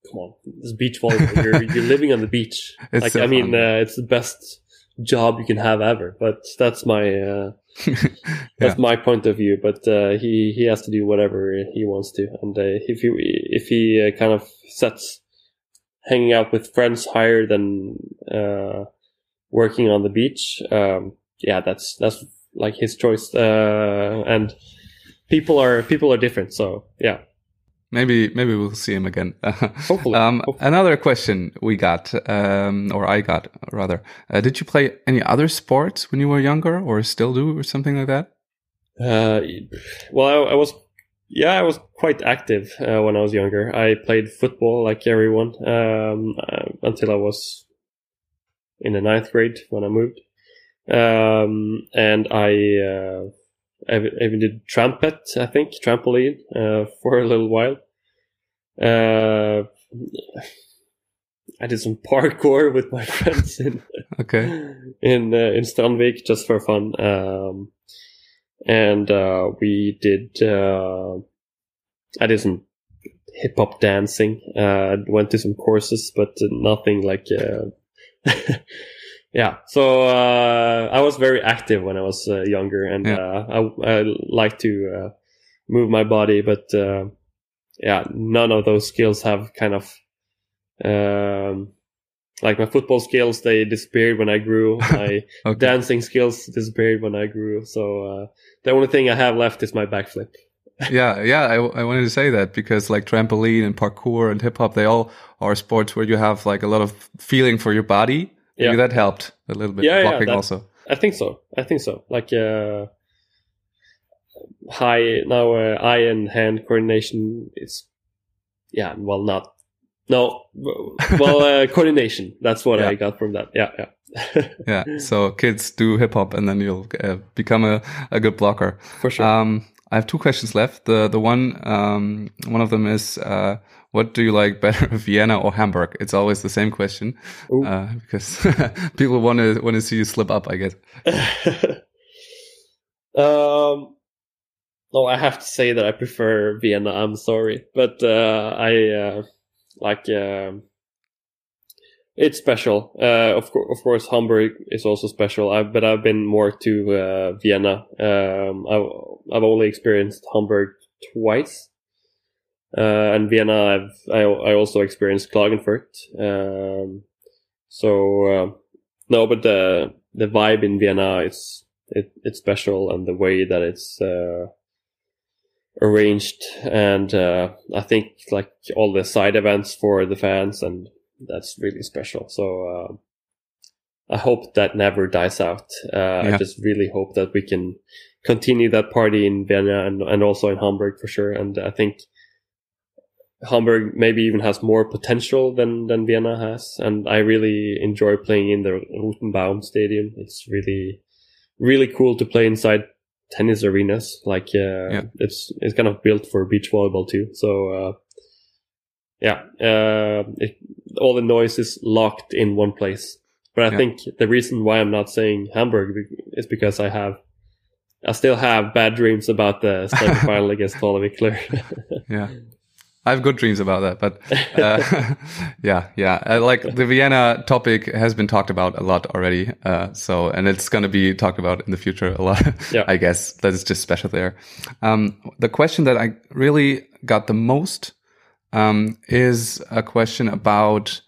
come on, this beach volleyball. you're you're living on the beach. It's like so I mean, uh, it's the best job you can have ever. But that's my uh, that's my point of view. But uh, he he has to do whatever he wants to, and uh, if he if he uh, kind of sets hanging out with friends higher than uh, working on the beach, um, yeah, that's that's like his choice. Uh, and people are people are different, so yeah, Maybe maybe we'll see him again. hopefully. um, hopefully. another question we got, um, or I got rather. Uh, did you play any other sports when you were younger, or still do, or something like that? Uh, well, I, I was, yeah, I was quite active uh, when I was younger. I played football like everyone um, uh, until I was in the ninth grade when I moved, um, and I, uh, I even did trumpet, I think, trampoline uh, for a little while. Uh, I did some parkour with my friends in Okay. in uh, in Strandvik just for fun. Um, and uh, we did uh, I did some hip hop dancing. Uh, went to some courses, but nothing like uh, yeah. So uh, I was very active when I was uh, younger, and Yeah. uh, I I like to uh, move my body, but uh, yeah, none of those skills have kind of um, like my football skills. They disappeared when I grew. My Okay. dancing skills disappeared when I grew. So uh, the only thing I have left is my backflip. yeah, yeah. I, I wanted to say that because like trampoline and parkour and hip hop, they all are sports where you have like a lot of feeling for your body. Maybe Yeah. that helped a little bit. Yeah, yeah, that- also. I think so. I think so. Like uh, high now, uh, eye and hand coordination is yeah. Well, not no. Well, uh, coordination. That's what Yeah. I got from that. Yeah, yeah, Yeah. So kids do hip hop and then you'll uh, become a, a good blocker. for sure. Um, I have two questions left. The the one um, one of them is uh, what do you like better, Vienna or Hamburg? It's always the same question uh, because people want to want to see you slip up. I guess. um, no, I have to say that I prefer Vienna. I'm sorry, but uh, I uh, like um, it's special. Uh, of course, of course, Hamburg is also special. I, but I've been more to uh, Vienna. Um, I've I've only experienced Hamburg twice, uh, and Vienna. I've I, I also experienced Klagenfurt. Um, so uh, no, but the the vibe in Vienna is it, it's special and the way that it's uh, arranged and uh, I think like all the side events for the fans and that's really special. So uh, I hope that never dies out. Uh, Yeah. I just really hope that we can continue that party in Vienna and and also in Hamburg for sure. And I think Hamburg maybe even has more potential than than Vienna has, and I really enjoy playing in the Rothenbaum Stadium. It's really really cool to play inside tennis arenas. Like uh, Yeah. it's it's kind of built for beach volleyball too. So uh, yeah, uh, it, all the noise is locked in one place. But I Yeah. think the reason why I'm not saying Hamburg is because I have. I still have bad dreams about the semifinal against Wickler. Yeah. I have good dreams about that, but uh, yeah, yeah. Uh, like the Vienna topic has been talked about a lot already. Uh, so, and it's going to be talked about in the future a lot. Yeah. I guess that is just special there. Um, the question that I really got the most um, is a question about,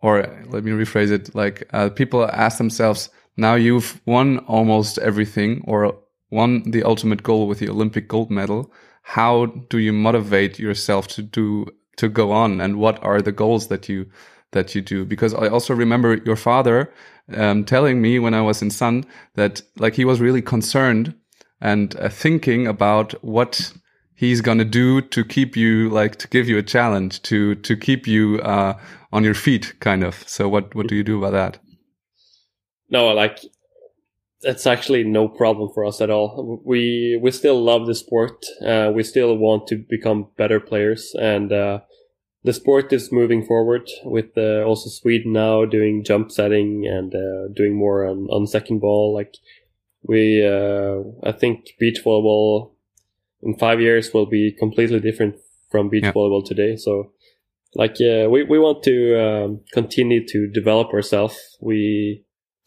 or let me rephrase it. Like uh, people ask themselves, now you've won almost everything, or won the ultimate goal with the Olympic gold medal how do you motivate yourself to do to go on? And what are the goals that you that you do? Because i also remember your father um, telling me when i was in sun that like he was really concerned and uh, thinking about what he's gonna do to keep you like to give you a challenge to to keep you uh, on your feet kind of. So what what do you do about that? No, like it's actually no problem for us at all. We we still love the sport. Uh, we still want to become better players, and uh, the sport is moving forward with uh, also Sweden now doing jump setting and uh, doing more on, on second ball. Like we, uh, I think beach volleyball in five years will be completely different from beach Yeah. volleyball today. So. Like yeah, we we want to um, continue to develop ourselves. We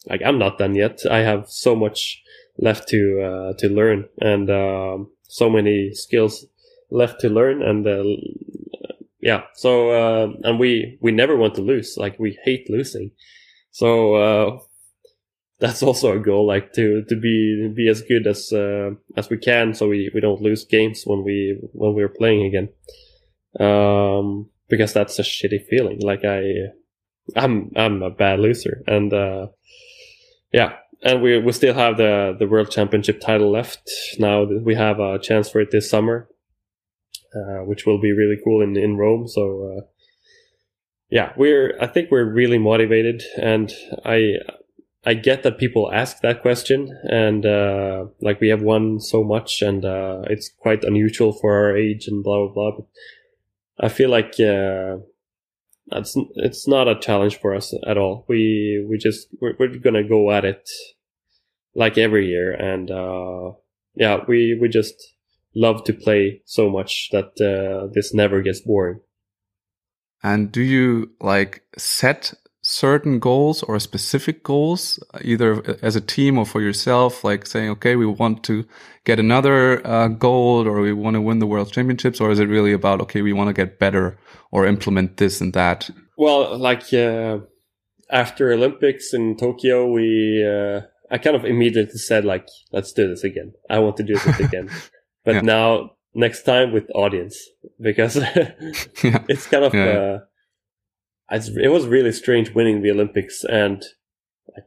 like I'm not done yet. I have so much left to uh, to learn and um, so many skills left to learn and uh, yeah. So uh, and we we never want to lose. Like we hate losing. So uh, that's also a goal, like to to be be as good as uh, as we can, so we, we don't lose games when we when we're playing again. Um, because that's a shitty feeling. Like I, I'm I'm a bad loser, and uh, yeah, and we we still have the the world championship title left. Now we have a chance for it this summer, uh, which will be really cool in in Rome. So uh, yeah, we're I think we're really motivated, and I I get that people ask that question, and uh, like we have won so much, and uh, it's quite unusual for our age, and blah blah blah. But I feel like uh, that's it's not a challenge for us at all. We we just we're, we're gonna go at it like every year, and uh, yeah, we we just love to play so much that uh, this never gets boring. And do you like set certain goals or specific goals, either as a team or for yourself, like saying, okay, we want to get another uh, gold or we want to win the world championships? Or is it really about, okay, we want to get better or implement this and that? Well, like uh, after Olympics in Tokyo, we, uh, I kind of immediately said, like, let's do this again. I want to do this again. But Yeah. now, next time with audience, because it's kind of Yeah. It was really strange winning the Olympics and like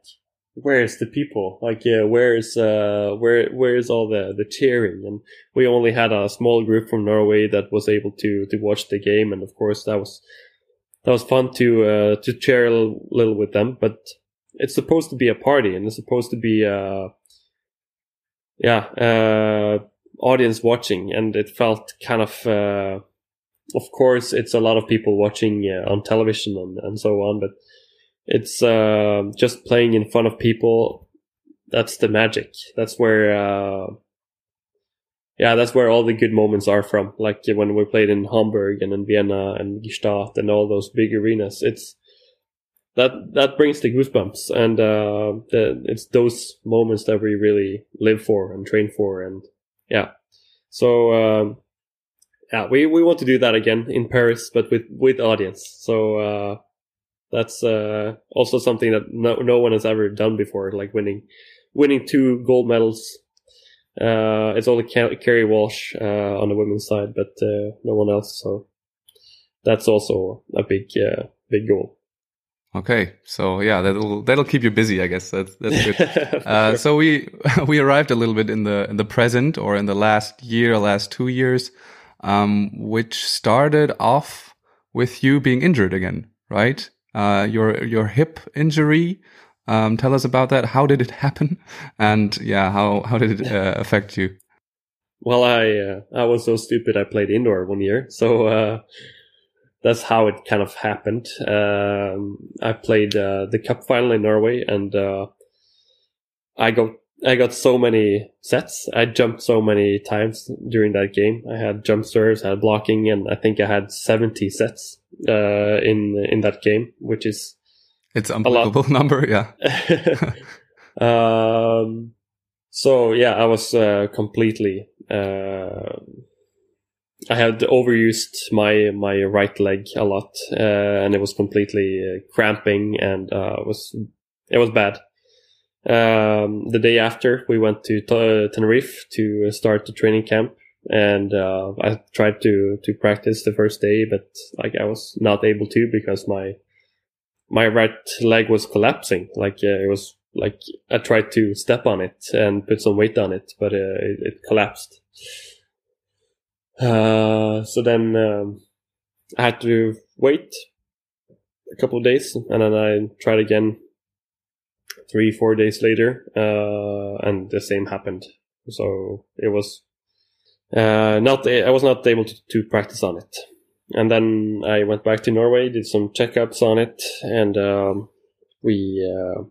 where's the people? Like yeah where's uh where where's all the the cheering? And we only had a small group from Norway that was able to to watch the game. And of course that was that was fun to uh to cheer a little, little with them. But it's supposed to be a party and it's supposed to be uh yeah uh audience watching. And it felt kind of uh of course, it's a lot of people watching uh, on television and, and so on, but it's uh, just playing in front of people. That's the magic. That's where, uh, yeah, that's where all the good moments are from. Like when we played in Hamburg and in Vienna and Gstaad and all those big arenas. It's that that brings the goosebumps, and uh, the, it's those moments that we really live for and train for, and yeah. So. Um, yeah, we, we want to do that again in Paris, but with, with audience. So, uh, that's, uh, also something that no, no one has ever done before, like winning, winning two gold medals. Uh, it's only Kerri Walsh, uh, on the women's side, but, uh, no one else. So that's also a big, uh, big goal. Okay. So yeah, that'll, that'll keep you busy, I guess. That's, that's good. Uh, sure. so we we arrived a little bit in the in the present or in the last year, last two years, um, which started off with you being injured again, right? Uh, your your hip injury. Um, tell us about that. How did it happen? And yeah, how how did it uh, affect you? Well, I uh, I was so stupid. I played indoor one year, so uh, that's how it kind of happened. Um, I played uh, the cup final in Norway, and uh, I got I got so many sets. I jumped so many times during that game. I had jump serves, I had blocking, and I think I had seventy sets uh, in in that game, which is It's unbelievable number. Yeah. um, so yeah, I was uh, completely. Uh, I had overused my my right leg a lot, uh, and it was completely uh, cramping, and uh, was it was bad. Um, the day after, we went to T- Tenerife to start the training camp, and uh, I tried to to practice the first day, but like I was not able to because my my right leg was collapsing. Like uh, it was like I tried to step on it and put some weight on it, but uh, it, it collapsed. Uh, so then um, I had to wait a couple of days, and then I tried again three, four days later, uh, and the same happened. So it was uh, not. I was not able to, to practice on it and then I went back to Norway, did some checkups on it, and um, we uh,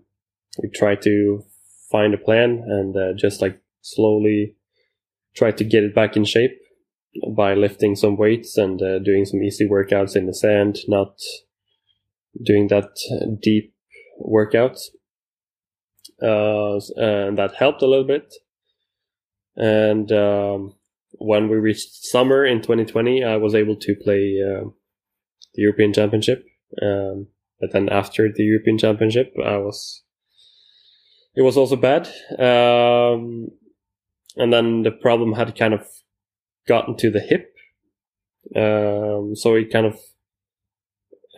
we tried to find a plan and uh, just like slowly try to get it back in shape by lifting some weights and uh, doing some easy workouts in the sand, not doing that deep workouts. Uh, and that helped a little bit. And um, when we reached summer in 2020, I was able to play uh, the European Championship. Um, but then after the European Championship, I was it was also bad. Um, and then the problem had kind of gotten to the hip. Um, so it kind of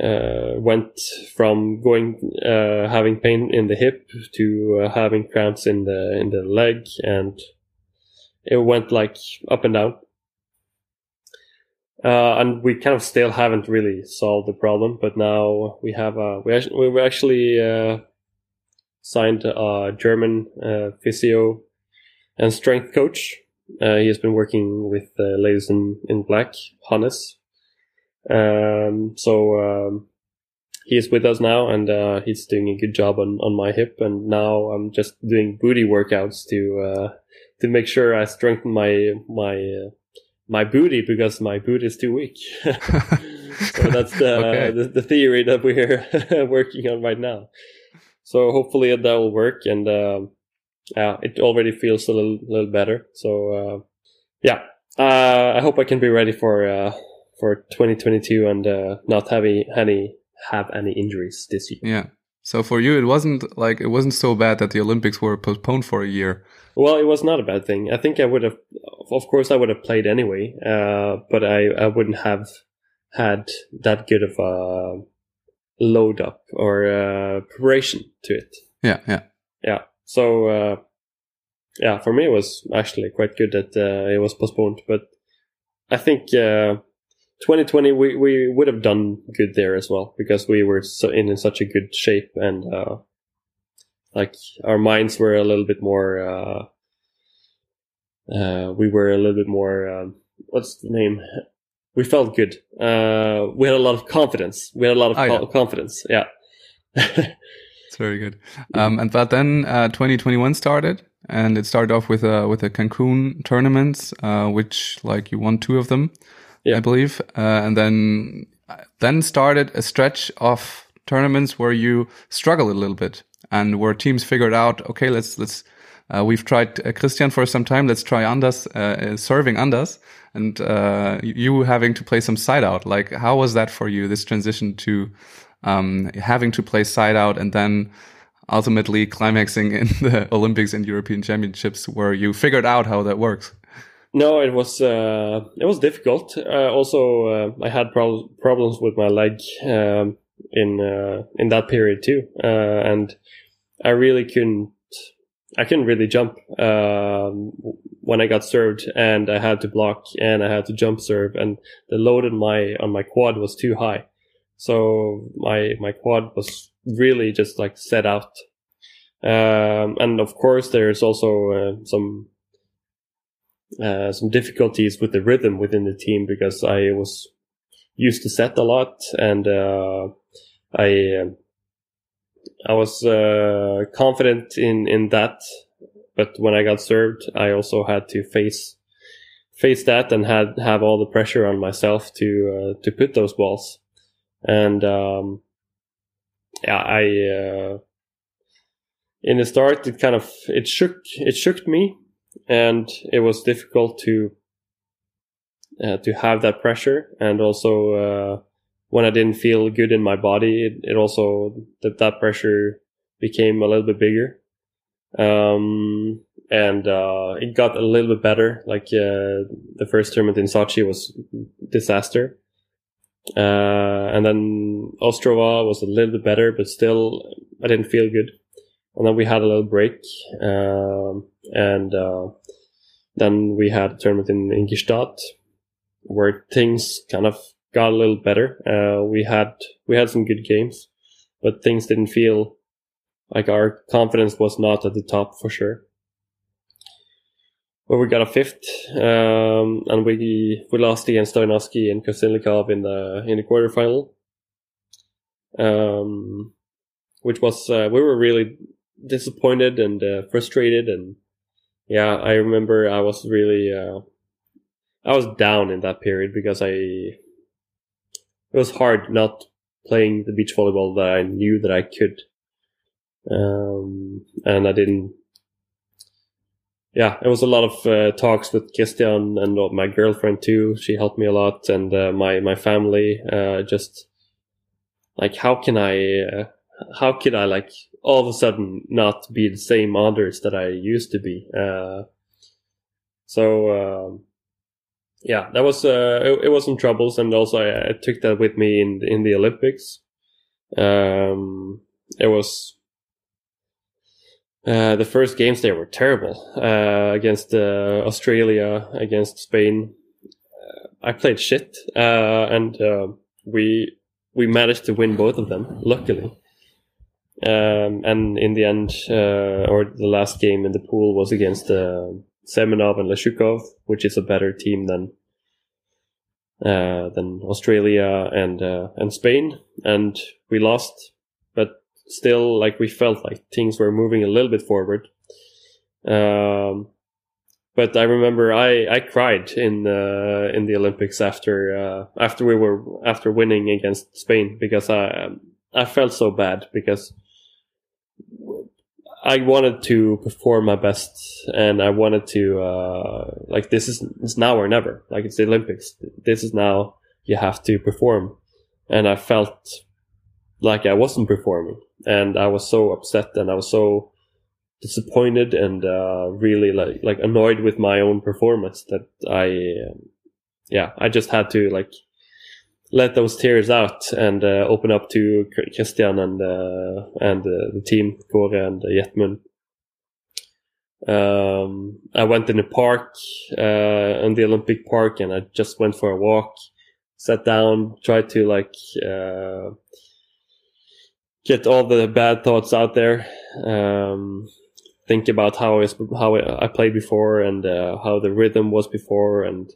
uh, went from going uh, having pain in the hip to uh, having cramps in the in the leg and it went like up and down. Uh, and we kind of still haven't really solved the problem, but now we have a, we actually, we actually, uh, signed a German, uh, physio and strength coach. Uh, he has been working with, uh, ladies in, in black, Hannes. Um, so, um, he is with us now and, uh, he's doing a good job on, on my hip. And now I'm just doing booty workouts to, uh, to make sure I strengthen my my uh, my booty because my boot is too weak. so that's the, Okay. the the theory that we're working on right now. So hopefully that will work, and um, yeah, it already feels a little little better. So uh, yeah, uh, I hope I can be ready for uh, for 2022 and uh, not have any, any have any injuries this year. Yeah. So for you, it wasn't like it wasn't so bad that the Olympics were postponed for a year. Well, it was not a bad thing. I think I would have, of course, I would have played anyway, uh, but I, I wouldn't have had that good of a load up or uh, preparation to it. Yeah, yeah. Yeah. So, uh, yeah, for me, it was actually quite good that uh, it was postponed. But I think uh, 2020, we, we would have done good there as well because we were so in such a good shape and uh, like our minds were a little bit more. Uh, uh, we were a little bit more. Um, what's the name? We felt good. Uh, we had a lot of confidence. We had a lot of Oh, co- yeah. confidence. Yeah. It's very good. Um, and but then uh, 2021 started, and it started off with a with a Cancun tournaments, uh, which like you won two of them, Yeah. I believe, uh, and then then started a stretch of tournaments where you struggled a little bit, and where teams figured out, okay, let's let's. Uh, we've tried uh, Christian for some time. Let's try Anders, uh, uh, serving Anders, and uh, you having to play some side out. Like, how was that for you? This transition to um, having to play side out and then ultimately climaxing in the Olympics and European Championships, where you figured out how that works. No, it was uh, it was difficult. Uh, also, uh, I had prob- problems with my leg um, in uh, in that period too, uh, and I really couldn't. I couldn't really jump um, when I got served, and I had to block, and I had to jump serve, and the load on my on my quad was too high, so my my quad was really just like set out. Um, and of course, there's also uh, some uh, some difficulties with the rhythm within the team because I was used to set a lot and uh, I um I was uh, confident in in that, but when I got served, I also had to face face that and had have all the pressure on myself to uh, to put those balls, and um, yeah, I uh, in the start it kind of it shook it shook me and it was difficult to uh, to have that pressure. And also uh, when I didn't feel good in my body it, it also that that pressure became a little bit bigger. Um, and uh, it got a little bit better. Like uh, the first tournament in Sochi was disaster. Uh, and then Ostrava was a little bit better but still I didn't feel good. And then we had a little break. Um, and uh, then we had a tournament in, in where things kind of got a little better. Uh, we had we had some good games, but things didn't feel like our confidence was not at the top for sure. But we got a fifth, um, and we we lost against Stoyanovsky and Krasilnikov in the in the quarterfinal, um, which was uh, we were really disappointed and uh, frustrated and yeah i remember i was really uh, i was down in that period because i it was hard not playing the beach volleyball that i knew that i could. Um, and i didn't yeah it was a lot of uh, talks with christian and my girlfriend too. She helped me a lot and uh, my my family uh, just like how can i uh, how could I like all of a sudden not be the same Anders that I used to be? Uh, so um, yeah, that was uh, it, it was some troubles, and also I, I took that with me in in the Olympics. Um, it was uh, the first games there were terrible uh, against uh, Australia, against Spain. Uh, I played shit, uh, and uh, we we managed to win both of them, luckily. Um, and in the end, uh, or the last game in the pool was against uh, Semenov and Leshukov, which is a better team than uh, than Australia and uh, and Spain, and we lost. But still, like we felt like things were moving a little bit forward. Um, but I remember I, I cried in uh, in the Olympics after uh, after we were after winning against Spain because I I felt so bad because I wanted to perform my best and I wanted to uh, like this is it's now or never. Like it's the Olympics. This is now you have to perform. And I felt like I wasn't performing. And I was so upset and I was so disappointed and uh, really like like annoyed with my own performance that I um, yeah I just had to like let those tears out and uh, open up to Christian and uh, and uh, the team Kåre and Jetmund. Um, I went in the park uh, in the Olympic Park and I just went for a walk, sat down, tried to like uh, get all the bad thoughts out there. Um, think about how I, how I played before and uh, how the rhythm was before, and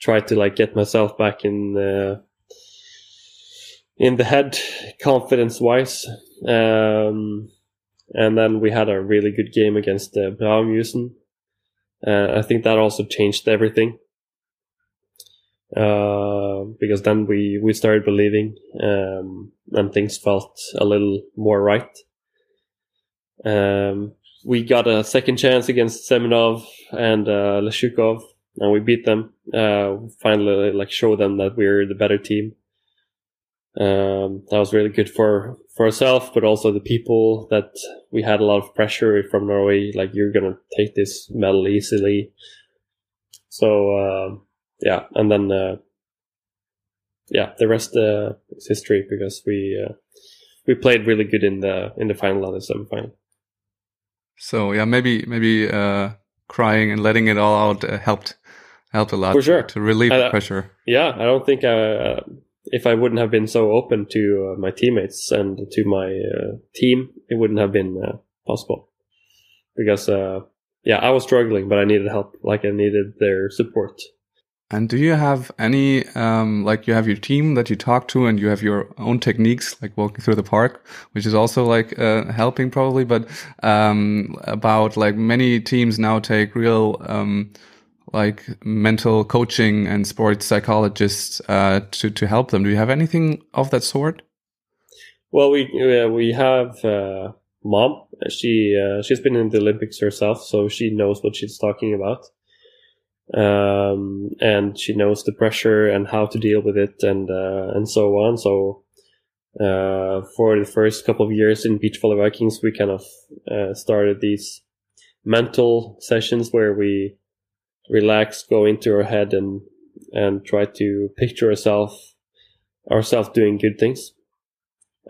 try to like get myself back in uh, in the head, confidence wise. Um, and then we had a really good game against uh, Braumhusen. Uh, I think that also changed everything. Uh, because then we, we started believing, um, and things felt a little more right. Um, we got a second chance against Semenov and uh, Leshukov, and we beat them. Uh, finally, like show them that we're the better team. Um, that was really good for for ourselves, but also the people that we had a lot of pressure from Norway. Like you're gonna take this medal easily. So uh, yeah, and then uh, yeah, the rest uh, is history because we uh, we played really good in the in the final and the semifinal. So yeah, maybe maybe uh, crying and letting it all out uh, helped helped a lot For sure. to, to relieve I- the pressure. Yeah, I don't think uh, if I wouldn't have been so open to uh, my teammates and to my uh, team, it wouldn't have been uh, possible. Because uh, yeah, I was struggling, but I needed help. Like I needed their support. And do you have any, um, like you have your team that you talk to and you have your own techniques, like walking through the park, which is also like, uh, helping probably, but, um, about like many teams now take real, um, like mental coaching and sports psychologists, uh, to, to help them. Do you have anything of that sort? Well, we we have uh, mom. She uh, she's been in the Olympics herself, so she knows what she's talking about. Um, and she knows the pressure and how to deal with it, and uh, and so on. So uh, for the first couple of years in Beach Volley Vikings, we kind of started these mental sessions where we relax, go into our head, and and try to picture ourselves ourselves doing good things.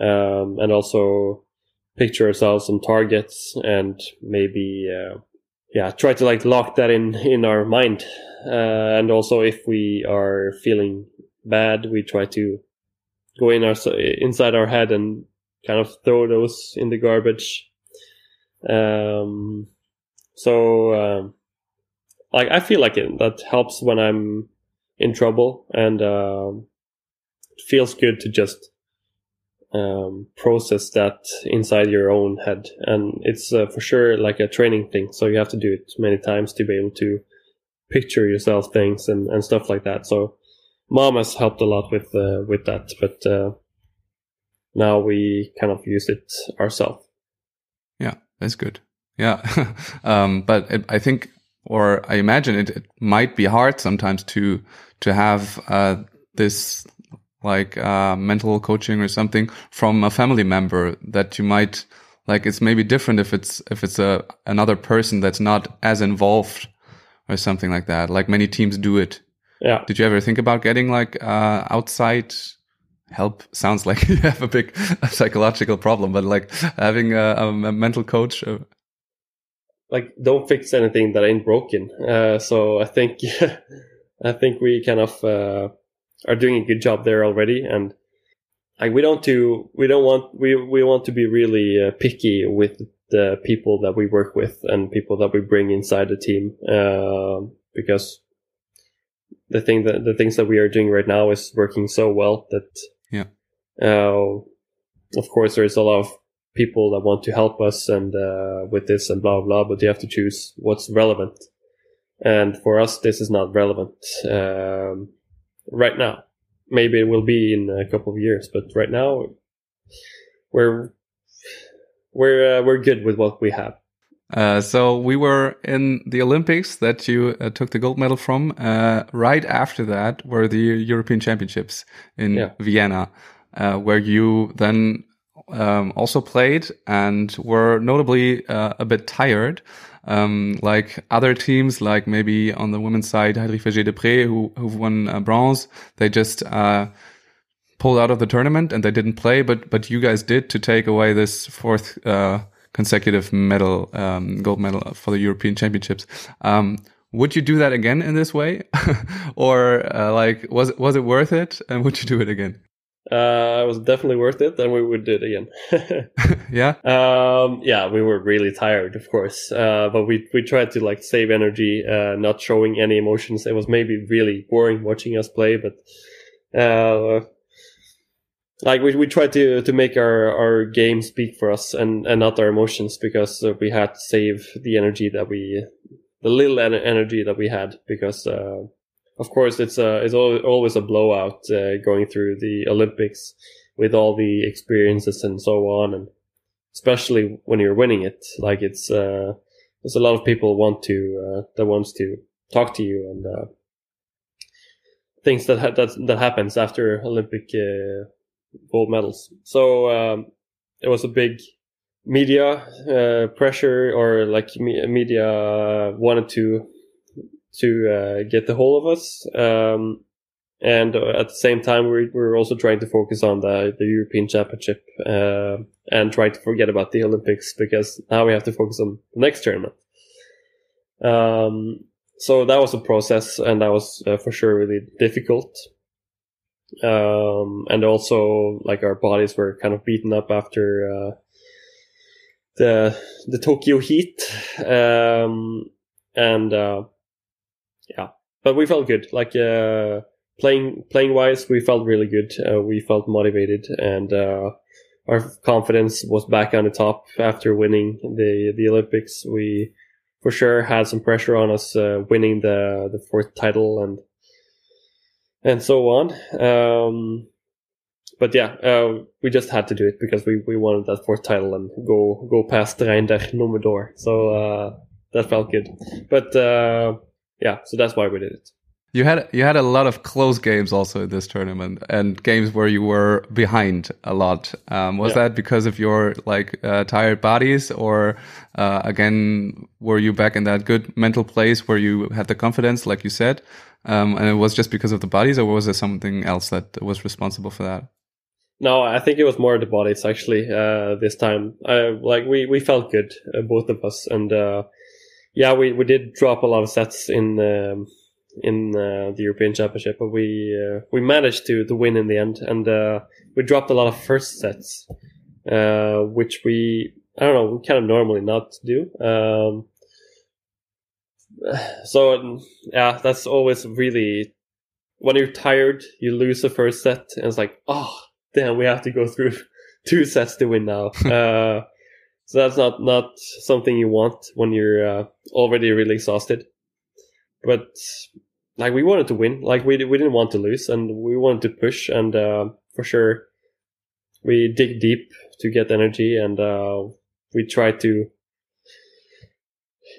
Um, and also picture ourselves some targets and maybe uh, yeah try to like lock that in in our mind. Uh, and also if we are feeling bad we try to go in our inside our head and kind of throw those in the garbage. Um, so um, like i feel like it, that helps when i'm in trouble and um, it feels good to just um, process that inside your own head. And it's uh, for sure like a training thing. So you have to do it many times to be able to picture yourself things and, and stuff like that. So mom has helped a lot with, uh, with that, but, uh, now we kind of use it ourselves. Yeah, that's good. Yeah. um, but I think, or I imagine it, it might be hard sometimes to, to have, uh, this like uh, mental coaching or something from a family member that you might like it's maybe different if it's if it's a another person that's not as involved or something like that. Like many teams do it. Yeah. did you ever think about getting like uh outside help? Sounds like you have a big psychological problem but like having a, a mental coach uh, Like don't fix anything that ain't broken. Uh, so I think, I think we kind of, uh, are doing a good job there already. And like, we don't do, we don't want, we, we want to be really uh, picky with the people that we work with and people that we bring inside the team. Uh, because the thing that, the things that we are doing right now is working so well that, Yeah. uh, of course there's a lot of people that want to help us and, uh, with this and blah, blah, but you have to choose what's relevant. and for us, this is not relevant um, right now. Maybe it will be in a couple of years, but right now, we're we're uh, we're good with what we have. Uh, so we were in the Olympics that you uh, took the gold medal from. Uh, right after that were the European Championships in Yeah. Vienna, uh, where you then um, also played and were notably uh, a bit tired. Um, like other teams, like maybe on the women's side, Vergé-Dépré, who, who won uh, bronze, they just uh, pulled out of the tournament and they didn't play, but but you guys did to take away this fourth uh, consecutive medal, um, gold medal for the European Championships. Um, would you do that again in this way, or uh, like was was it worth it, and would you do it again? Uh, it was definitely worth it, and we would do it again. yeah, Um, yeah, we were really tired, of course, uh, but we we tried to like save energy, uh, not showing any emotions. It was maybe really boring watching us play, but uh, like we we tried to to make our our game speak for us and and not our emotions because uh, we had to save the energy that we the little en- energy that we had because. Uh, of course, it's a it's always a blowout uh, going through the Olympics with all the experiences and so on, and especially when you're winning it. Like it's uh, there's a lot of people want to uh, that wants to talk to you and uh, things that ha- that that happens after Olympic uh, gold medals. So um, it was a big media uh, pressure, or like me- media wanted to to uh, get the whole of us. Um, and uh, at the same time, we're, we're also trying to focus on the, the European Championship uh, and try to forget about the Olympics because now we have to focus on the next tournament. Um, so that was a process, and that was uh, for sure really difficult. Um, and also, like our bodies were kind of beaten up after uh, the the Tokyo Heat, um, and uh, yeah, but we felt good. Like uh, playing playing wise, we felt really good. Uh, we felt motivated, and uh, our confidence was back on the top after winning the the Olympics. We for sure had some pressure on us uh, winning the the fourth title and and so on. Um, but yeah, uh, we just had to do it because we, we wanted that fourth title and go go past Reinders Nummerdor. So uh, that felt good. But uh, yeah, so that's why we did it. you had you had a lot of close games also in this tournament, and games where you were behind a lot. Um, was Yeah. that because of your like uh, tired bodies, or uh, again, were you back in that good mental place where you had the confidence, like you said, um, and it was just because of the bodies, or was there something else that was responsible for that? No, I think it was more the bodies actually uh, this time. Uh, like we, we felt good, uh, both of us, and uh, yeah, we, we did drop a lot of sets in um, in uh, the European Championship, but we uh, we managed to to win in the end, and uh, we dropped a lot of first sets, uh, which we I don't know we kind of normally not do. Um, so yeah, that's always really when you're tired, you lose the first set, and it's like oh damn, we have to go through two sets to win now. so that's not not something you want when you're uh, already really exhausted. But like we wanted to win, like we we didn't want to lose, and we wanted to push, and uh, for sure we dig deep to get energy, and uh, we try to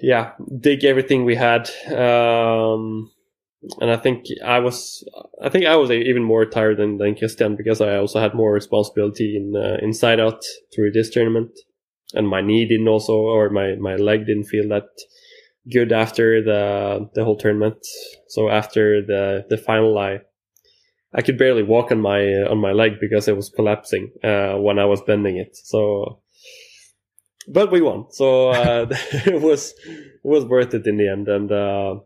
yeah dig everything we had. Um, and I think I was, I think I was even more tired than, than Christian because I also had more responsibility in uh, inside out through this tournament, and my knee didn't also, or my my leg didn't feel that good after the the whole tournament. So after the the final, I I could barely walk on my on my leg because it was collapsing uh, when I was bending it. So, but we won, so uh, it was it was worth it in the end, and. Uh,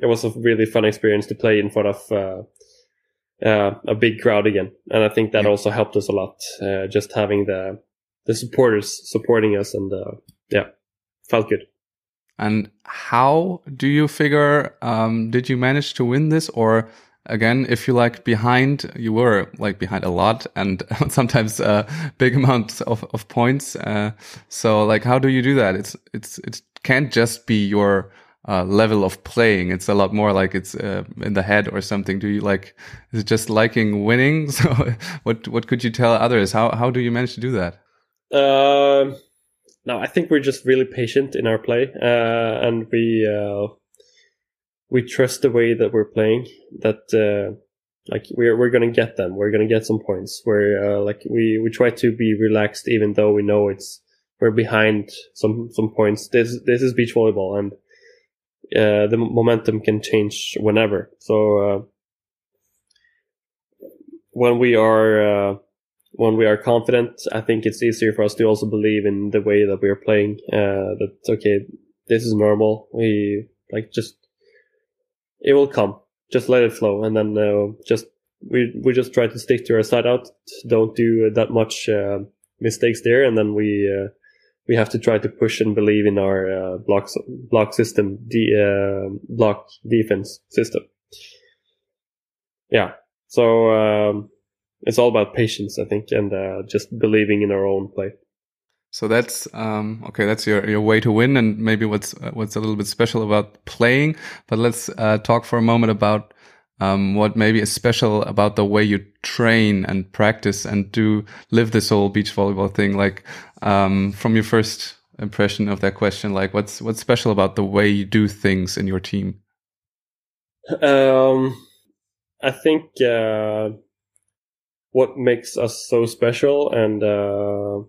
it was a really fun experience to play in front of uh, uh, a big crowd again, and I think that also helped us a lot. Uh, just having the the supporters supporting us, and uh, yeah, felt good. And how do you figure? Um, did you manage to win this, or again, if you like behind, you were like behind a lot, and sometimes uh, big amounts of of points. Uh, so, like, how do you do that? It's it's it can't just be your uh, level of playing. It's a lot more like it's uh, in the head or something. Do you like? Is it just liking winning? So, what what could you tell others? How how do you manage to do that? Um, no, I think we're just really patient in our play, uh, and we uh, we trust the way that we're playing. That uh, like we're we're gonna get them. We're gonna get some points. Where uh, like we we try to be relaxed, even though we know it's we're behind some some points. This this is beach volleyball, and uh, the momentum can change whenever. So uh, when we are uh, when we are confident, I think it's easier for us to also believe in the way that we are playing. Uh, that okay, this is normal. We like just it will come. Just let it flow, and then uh, just we we just try to stick to our side out. Don't do that much uh, mistakes there, and then we uh, we have to try to push and believe in our uh, block block system, the uh, block defense system. Yeah, so um, it's all about patience, I think, and uh, just believing in our own play. So that's um, okay. That's your, your way to win, and maybe what's uh, what's a little bit special about playing. But let's uh, talk for a moment about um, what maybe is special about the way you train and practice and do live this whole beach volleyball thing. Like um, from your first impression of that question, like what's what's special about the way you do things in your team? Um, I think uh, what makes us so special and uh,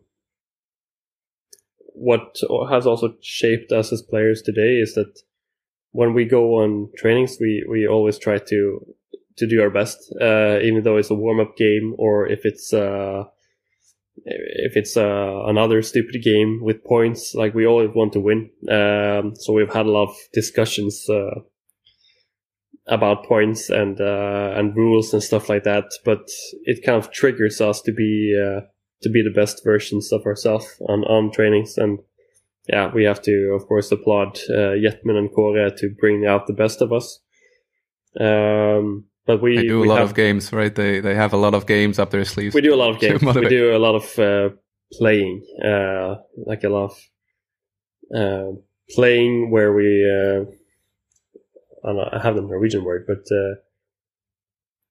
what has also shaped us as players today is that when we go on trainings, we, we always try to to do our best, uh, even though it's a warm up game or if it's uh, if it's uh, another stupid game with points. Like we always want to win. Um, so we've had a lot of discussions uh, about points and uh, and rules and stuff like that. But it kind of triggers us to be uh, to be the best versions of ourselves on on trainings and yeah, we have to, of course, applaud uh, Jetmin and Kåre to bring out the best of us. Um, but we they do we a lot have, of games, right? They they have a lot of games up their sleeves. We do a lot of games. we do a lot of uh, playing, uh, like a lot of uh, playing where we. I have the Norwegian word, but uh,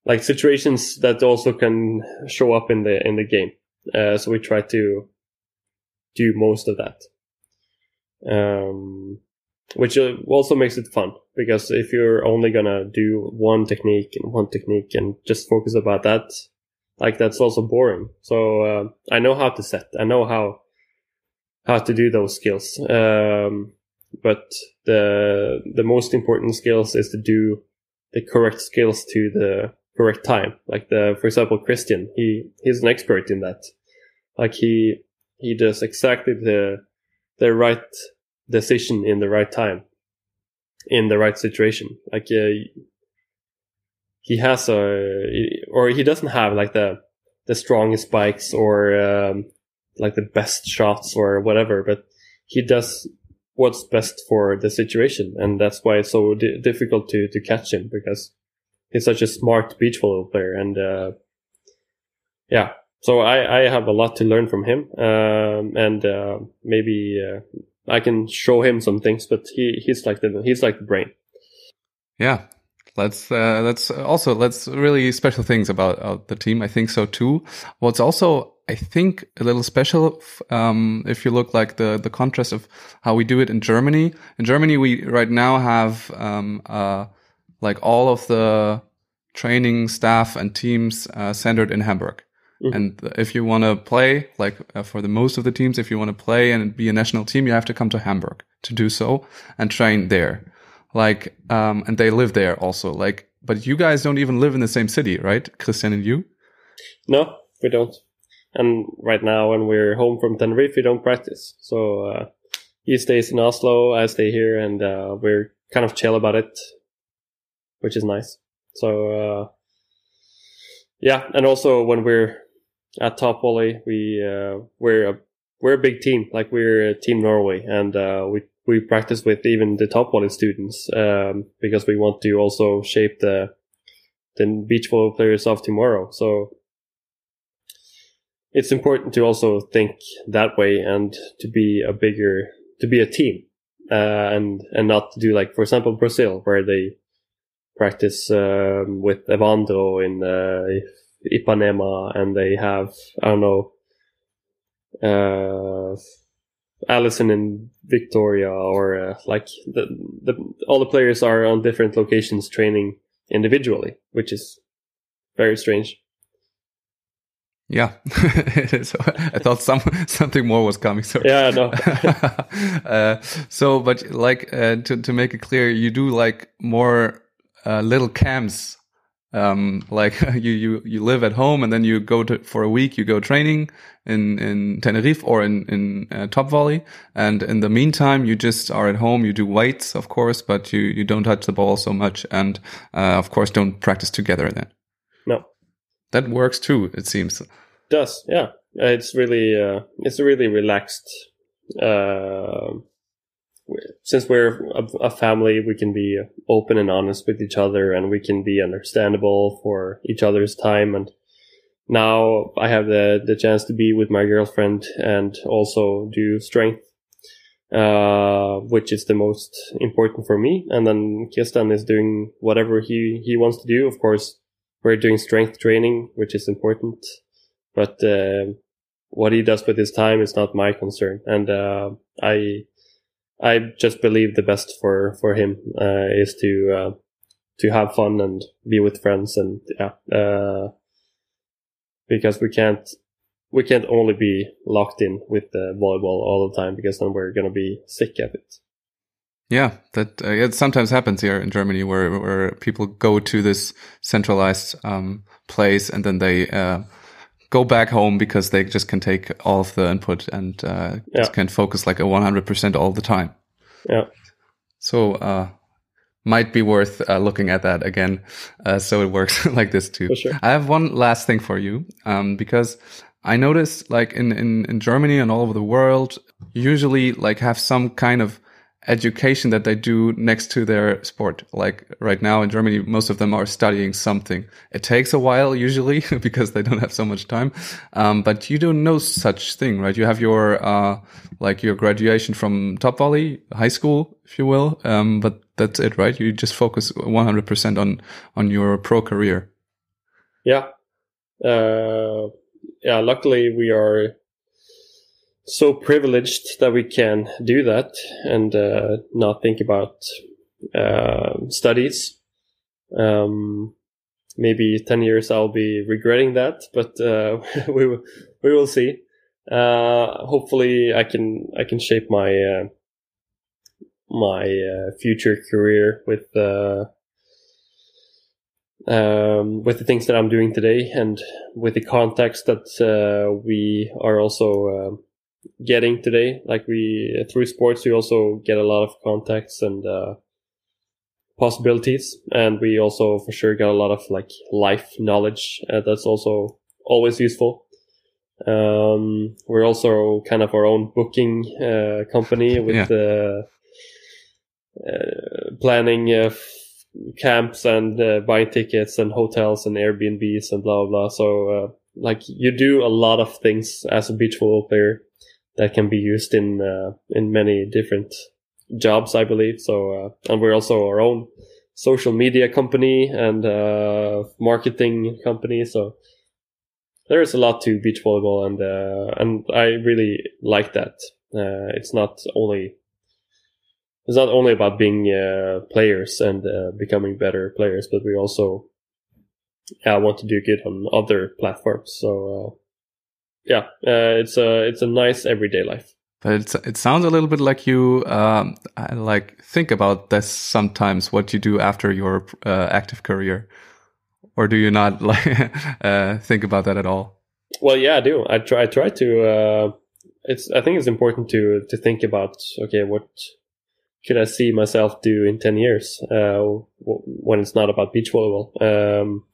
like situations that also can show up in the in the game. Uh, so we try to do most of that um, which uh, also makes it fun because if you're only gonna do one technique and one technique and just focus about that, like that's also boring. So uh, I know how to set. I know how how to do those skills. Um, but the the most important skills is to do the correct skills to the correct time. Like the, for example, Christian, he he's an expert in that. Like he he does exactly the the right decision in the right time, in the right situation. Like uh, he has a, or he doesn't have like the the strongest spikes or um, like the best shots or whatever, but he does what's best for the situation, and that's why it's so di- difficult to to catch him because he's such a smart beach volleyball player, and uh, yeah. So I, I have a lot to learn from him, um, and uh, maybe uh, I can show him some things, but he, he's like the he's like the brain. Yeah, that's uh, that's also that's really special things about the team. I think so too. What's also I think a little special um, if you look like the the contrast of how we do it in Germany. In Germany, we right now have um, uh, like all of the training staff and teams uh, centered in Hamburg. Mhm. And if you want to play, like uh, for the most of the teams, if you want to play and be a national team, you have to come to Hamburg to do so and train there. Like, um, and they live there also. Like, but you guys don't even live in the same city, right? Christian and you? No, we don't. And right now, when we're home from Tenerife, we don't practice. So uh, he stays in Oslo, I stay here, and uh, we're kind of chill about it, which is nice. So uh, yeah, and also when we're at Top Volley, we uh, we're a we're a big team. Like we're Team Norway, and uh, we we practice with even the Top Volley students um, because we want to also shape the the beach volleyball players of tomorrow. So it's important to also think that way and to be a bigger to be a team uh, and and not to do like for example Brazil where they practice um, with Evandro in uh, Ipanema and they have I don't know uh, Alison in Vitória or uh, like the, the all the players are on different locations training individually, which is very strange. Yeah, I thought some something more was coming. So Yeah, no. uh, so, but like uh, to to make it clear, you do like more uh, little camps. Um, like you you you live at home and then you go to for a week. You go training in in Tenerife or in in uh, Top Volley, and in the meantime, you just are at home. You do weights, of course, but you you don't touch the ball so much, and uh, of course, don't practice together then. No, that works too. It seems. Does yeah? It's really uh, it's a really relaxed. Uh, since we're a, a, family, we can be open and honest with each other, and we can be understandable for each other's time. And now I have the the chance to be with my girlfriend and also do strength, uh, which is the most important for me. And then Christian is doing whatever he he wants to do. Of course, we're doing strength training, which is important, but uh, what he does with his time is not my concern. And uh, I I just believe the best for for him uh, is to uh, to have fun and be with friends and yeah uh, because we can't we can't only be locked in with the volleyball all the time because then we're gonna be sick of it. Yeah, that uh, it sometimes happens here in Germany where where people go to this centralized um, place and then they uh, go back home because they just can take all of the input and uh, yeah. can focus like a 100% all the time. Yeah. So, uh, might be worth uh, looking at that again. Uh, so it works like this too. Sure. I have one last thing for you, um, because I notice like in, in, in Germany and all over the world, usually like have some kind of education that they do next to their sport. Like right now in Germany, most of them are studying something. It takes a while usually because they don't have so much time. Um, but you don't know such thing, right? You have your, uh, like your graduation from top volley, high school, if you will. Um, but that's it, right? You just focus 100% on, on your pro career. Yeah. Uh, yeah, luckily we are so privileged that we can do that and uh, not think about uh, studies. Um, maybe 10 years I'll be regretting that, but uh, we, will, we will see. Uh, hopefully I can, I can shape my, uh, my uh, future career with, um, with the things that I'm doing today and with the context that we are also getting today. Like we through sports, we also get a lot of contacts and uh, possibilities, and we also for sure get a lot of like life knowledge. Uh, that's also always useful. Um, we're also kind of our own booking uh, company with yeah. Uh, planning of camps and uh, buying tickets and hotels and Airbnbs and blah blah. blah. So uh, like you do a lot of things as a beach volleyball player that can be used in uh, in many different jobs, I believe. So, uh, and we're also our own social media company and uh, marketing company. So there is a lot to beach volleyball, and uh, and I really like that. Uh, it's not only it's not only about being uh, players and becoming better players, but we also want to do good on other platforms. So yeah, uh, it's a it's a nice everyday life. But it's, it sounds a little bit like you um, like think about this sometimes. What you do after your uh, active career, or do you not like uh, think about that at all? Well, yeah, I do. I try. I try to. Uh, it's. I think it's important to to think about. Okay, what could I see myself do in ten years uh, when it's not about beach volleyball? Um,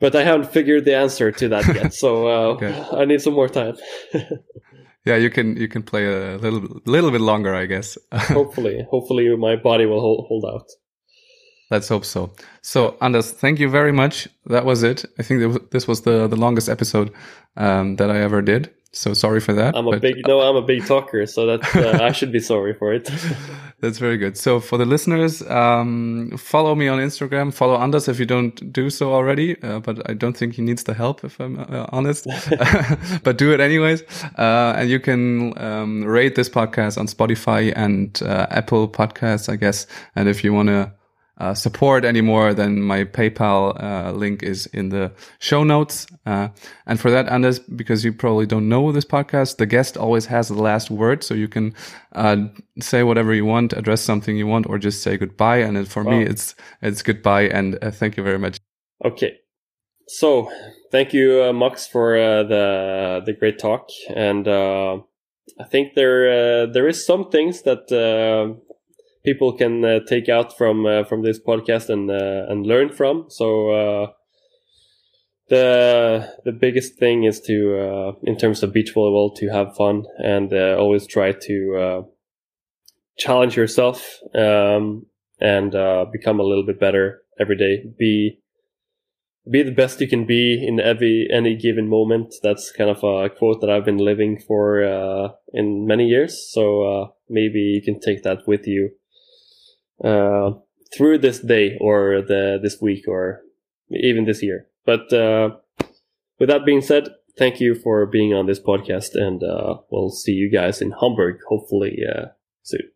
but I haven't figured the answer to that yet. So uh, okay. I need some more time. yeah, you can you can play a little little bit longer, I guess. hopefully, hopefully my body will hold, hold out. Let's hope so. So, Anders, thank you very much. That was it. I think this was the, the longest episode um, that I ever did. So sorry for that. I'm a big no, I'm a big talker, so that uh, I should be sorry for it. That's very good. So for the listeners, um, follow me on Instagram. Follow Anders if you don't do so already. Uh, but I don't think he needs the help, if I'm uh, honest. but do it anyways. Uh, and you can um, rate this podcast on Spotify and uh, Apple Podcasts, I guess. And if you want to uh, support anymore, then my PayPal uh, link is in the show notes. Uh, and for that, Anders, because you probably don't know this podcast, the guest always has the last word, so you can uh, say whatever you want, address something you want, or just say goodbye. And for me, it's it's goodbye, and uh, thank you very much. Okay. So, thank you, uh, Max, for uh, the the great talk, and uh, I think there uh, there is some things that uh, people can uh, take out from uh, from this podcast and uh, and learn from. So, uh, the the biggest thing is to, uh, in terms of beach volleyball, to have fun and uh, always try to challenge yourself um, and become a little bit better every day. Be be the best you can be in every any given moment. That's kind of a quote that I've been living for in many years. So maybe you can take that with you uh, through this day or the this week or even this year. But uh, with that being said, thank you for being on this podcast, and uh, we'll see you guys in Hamburg hopefully uh, soon.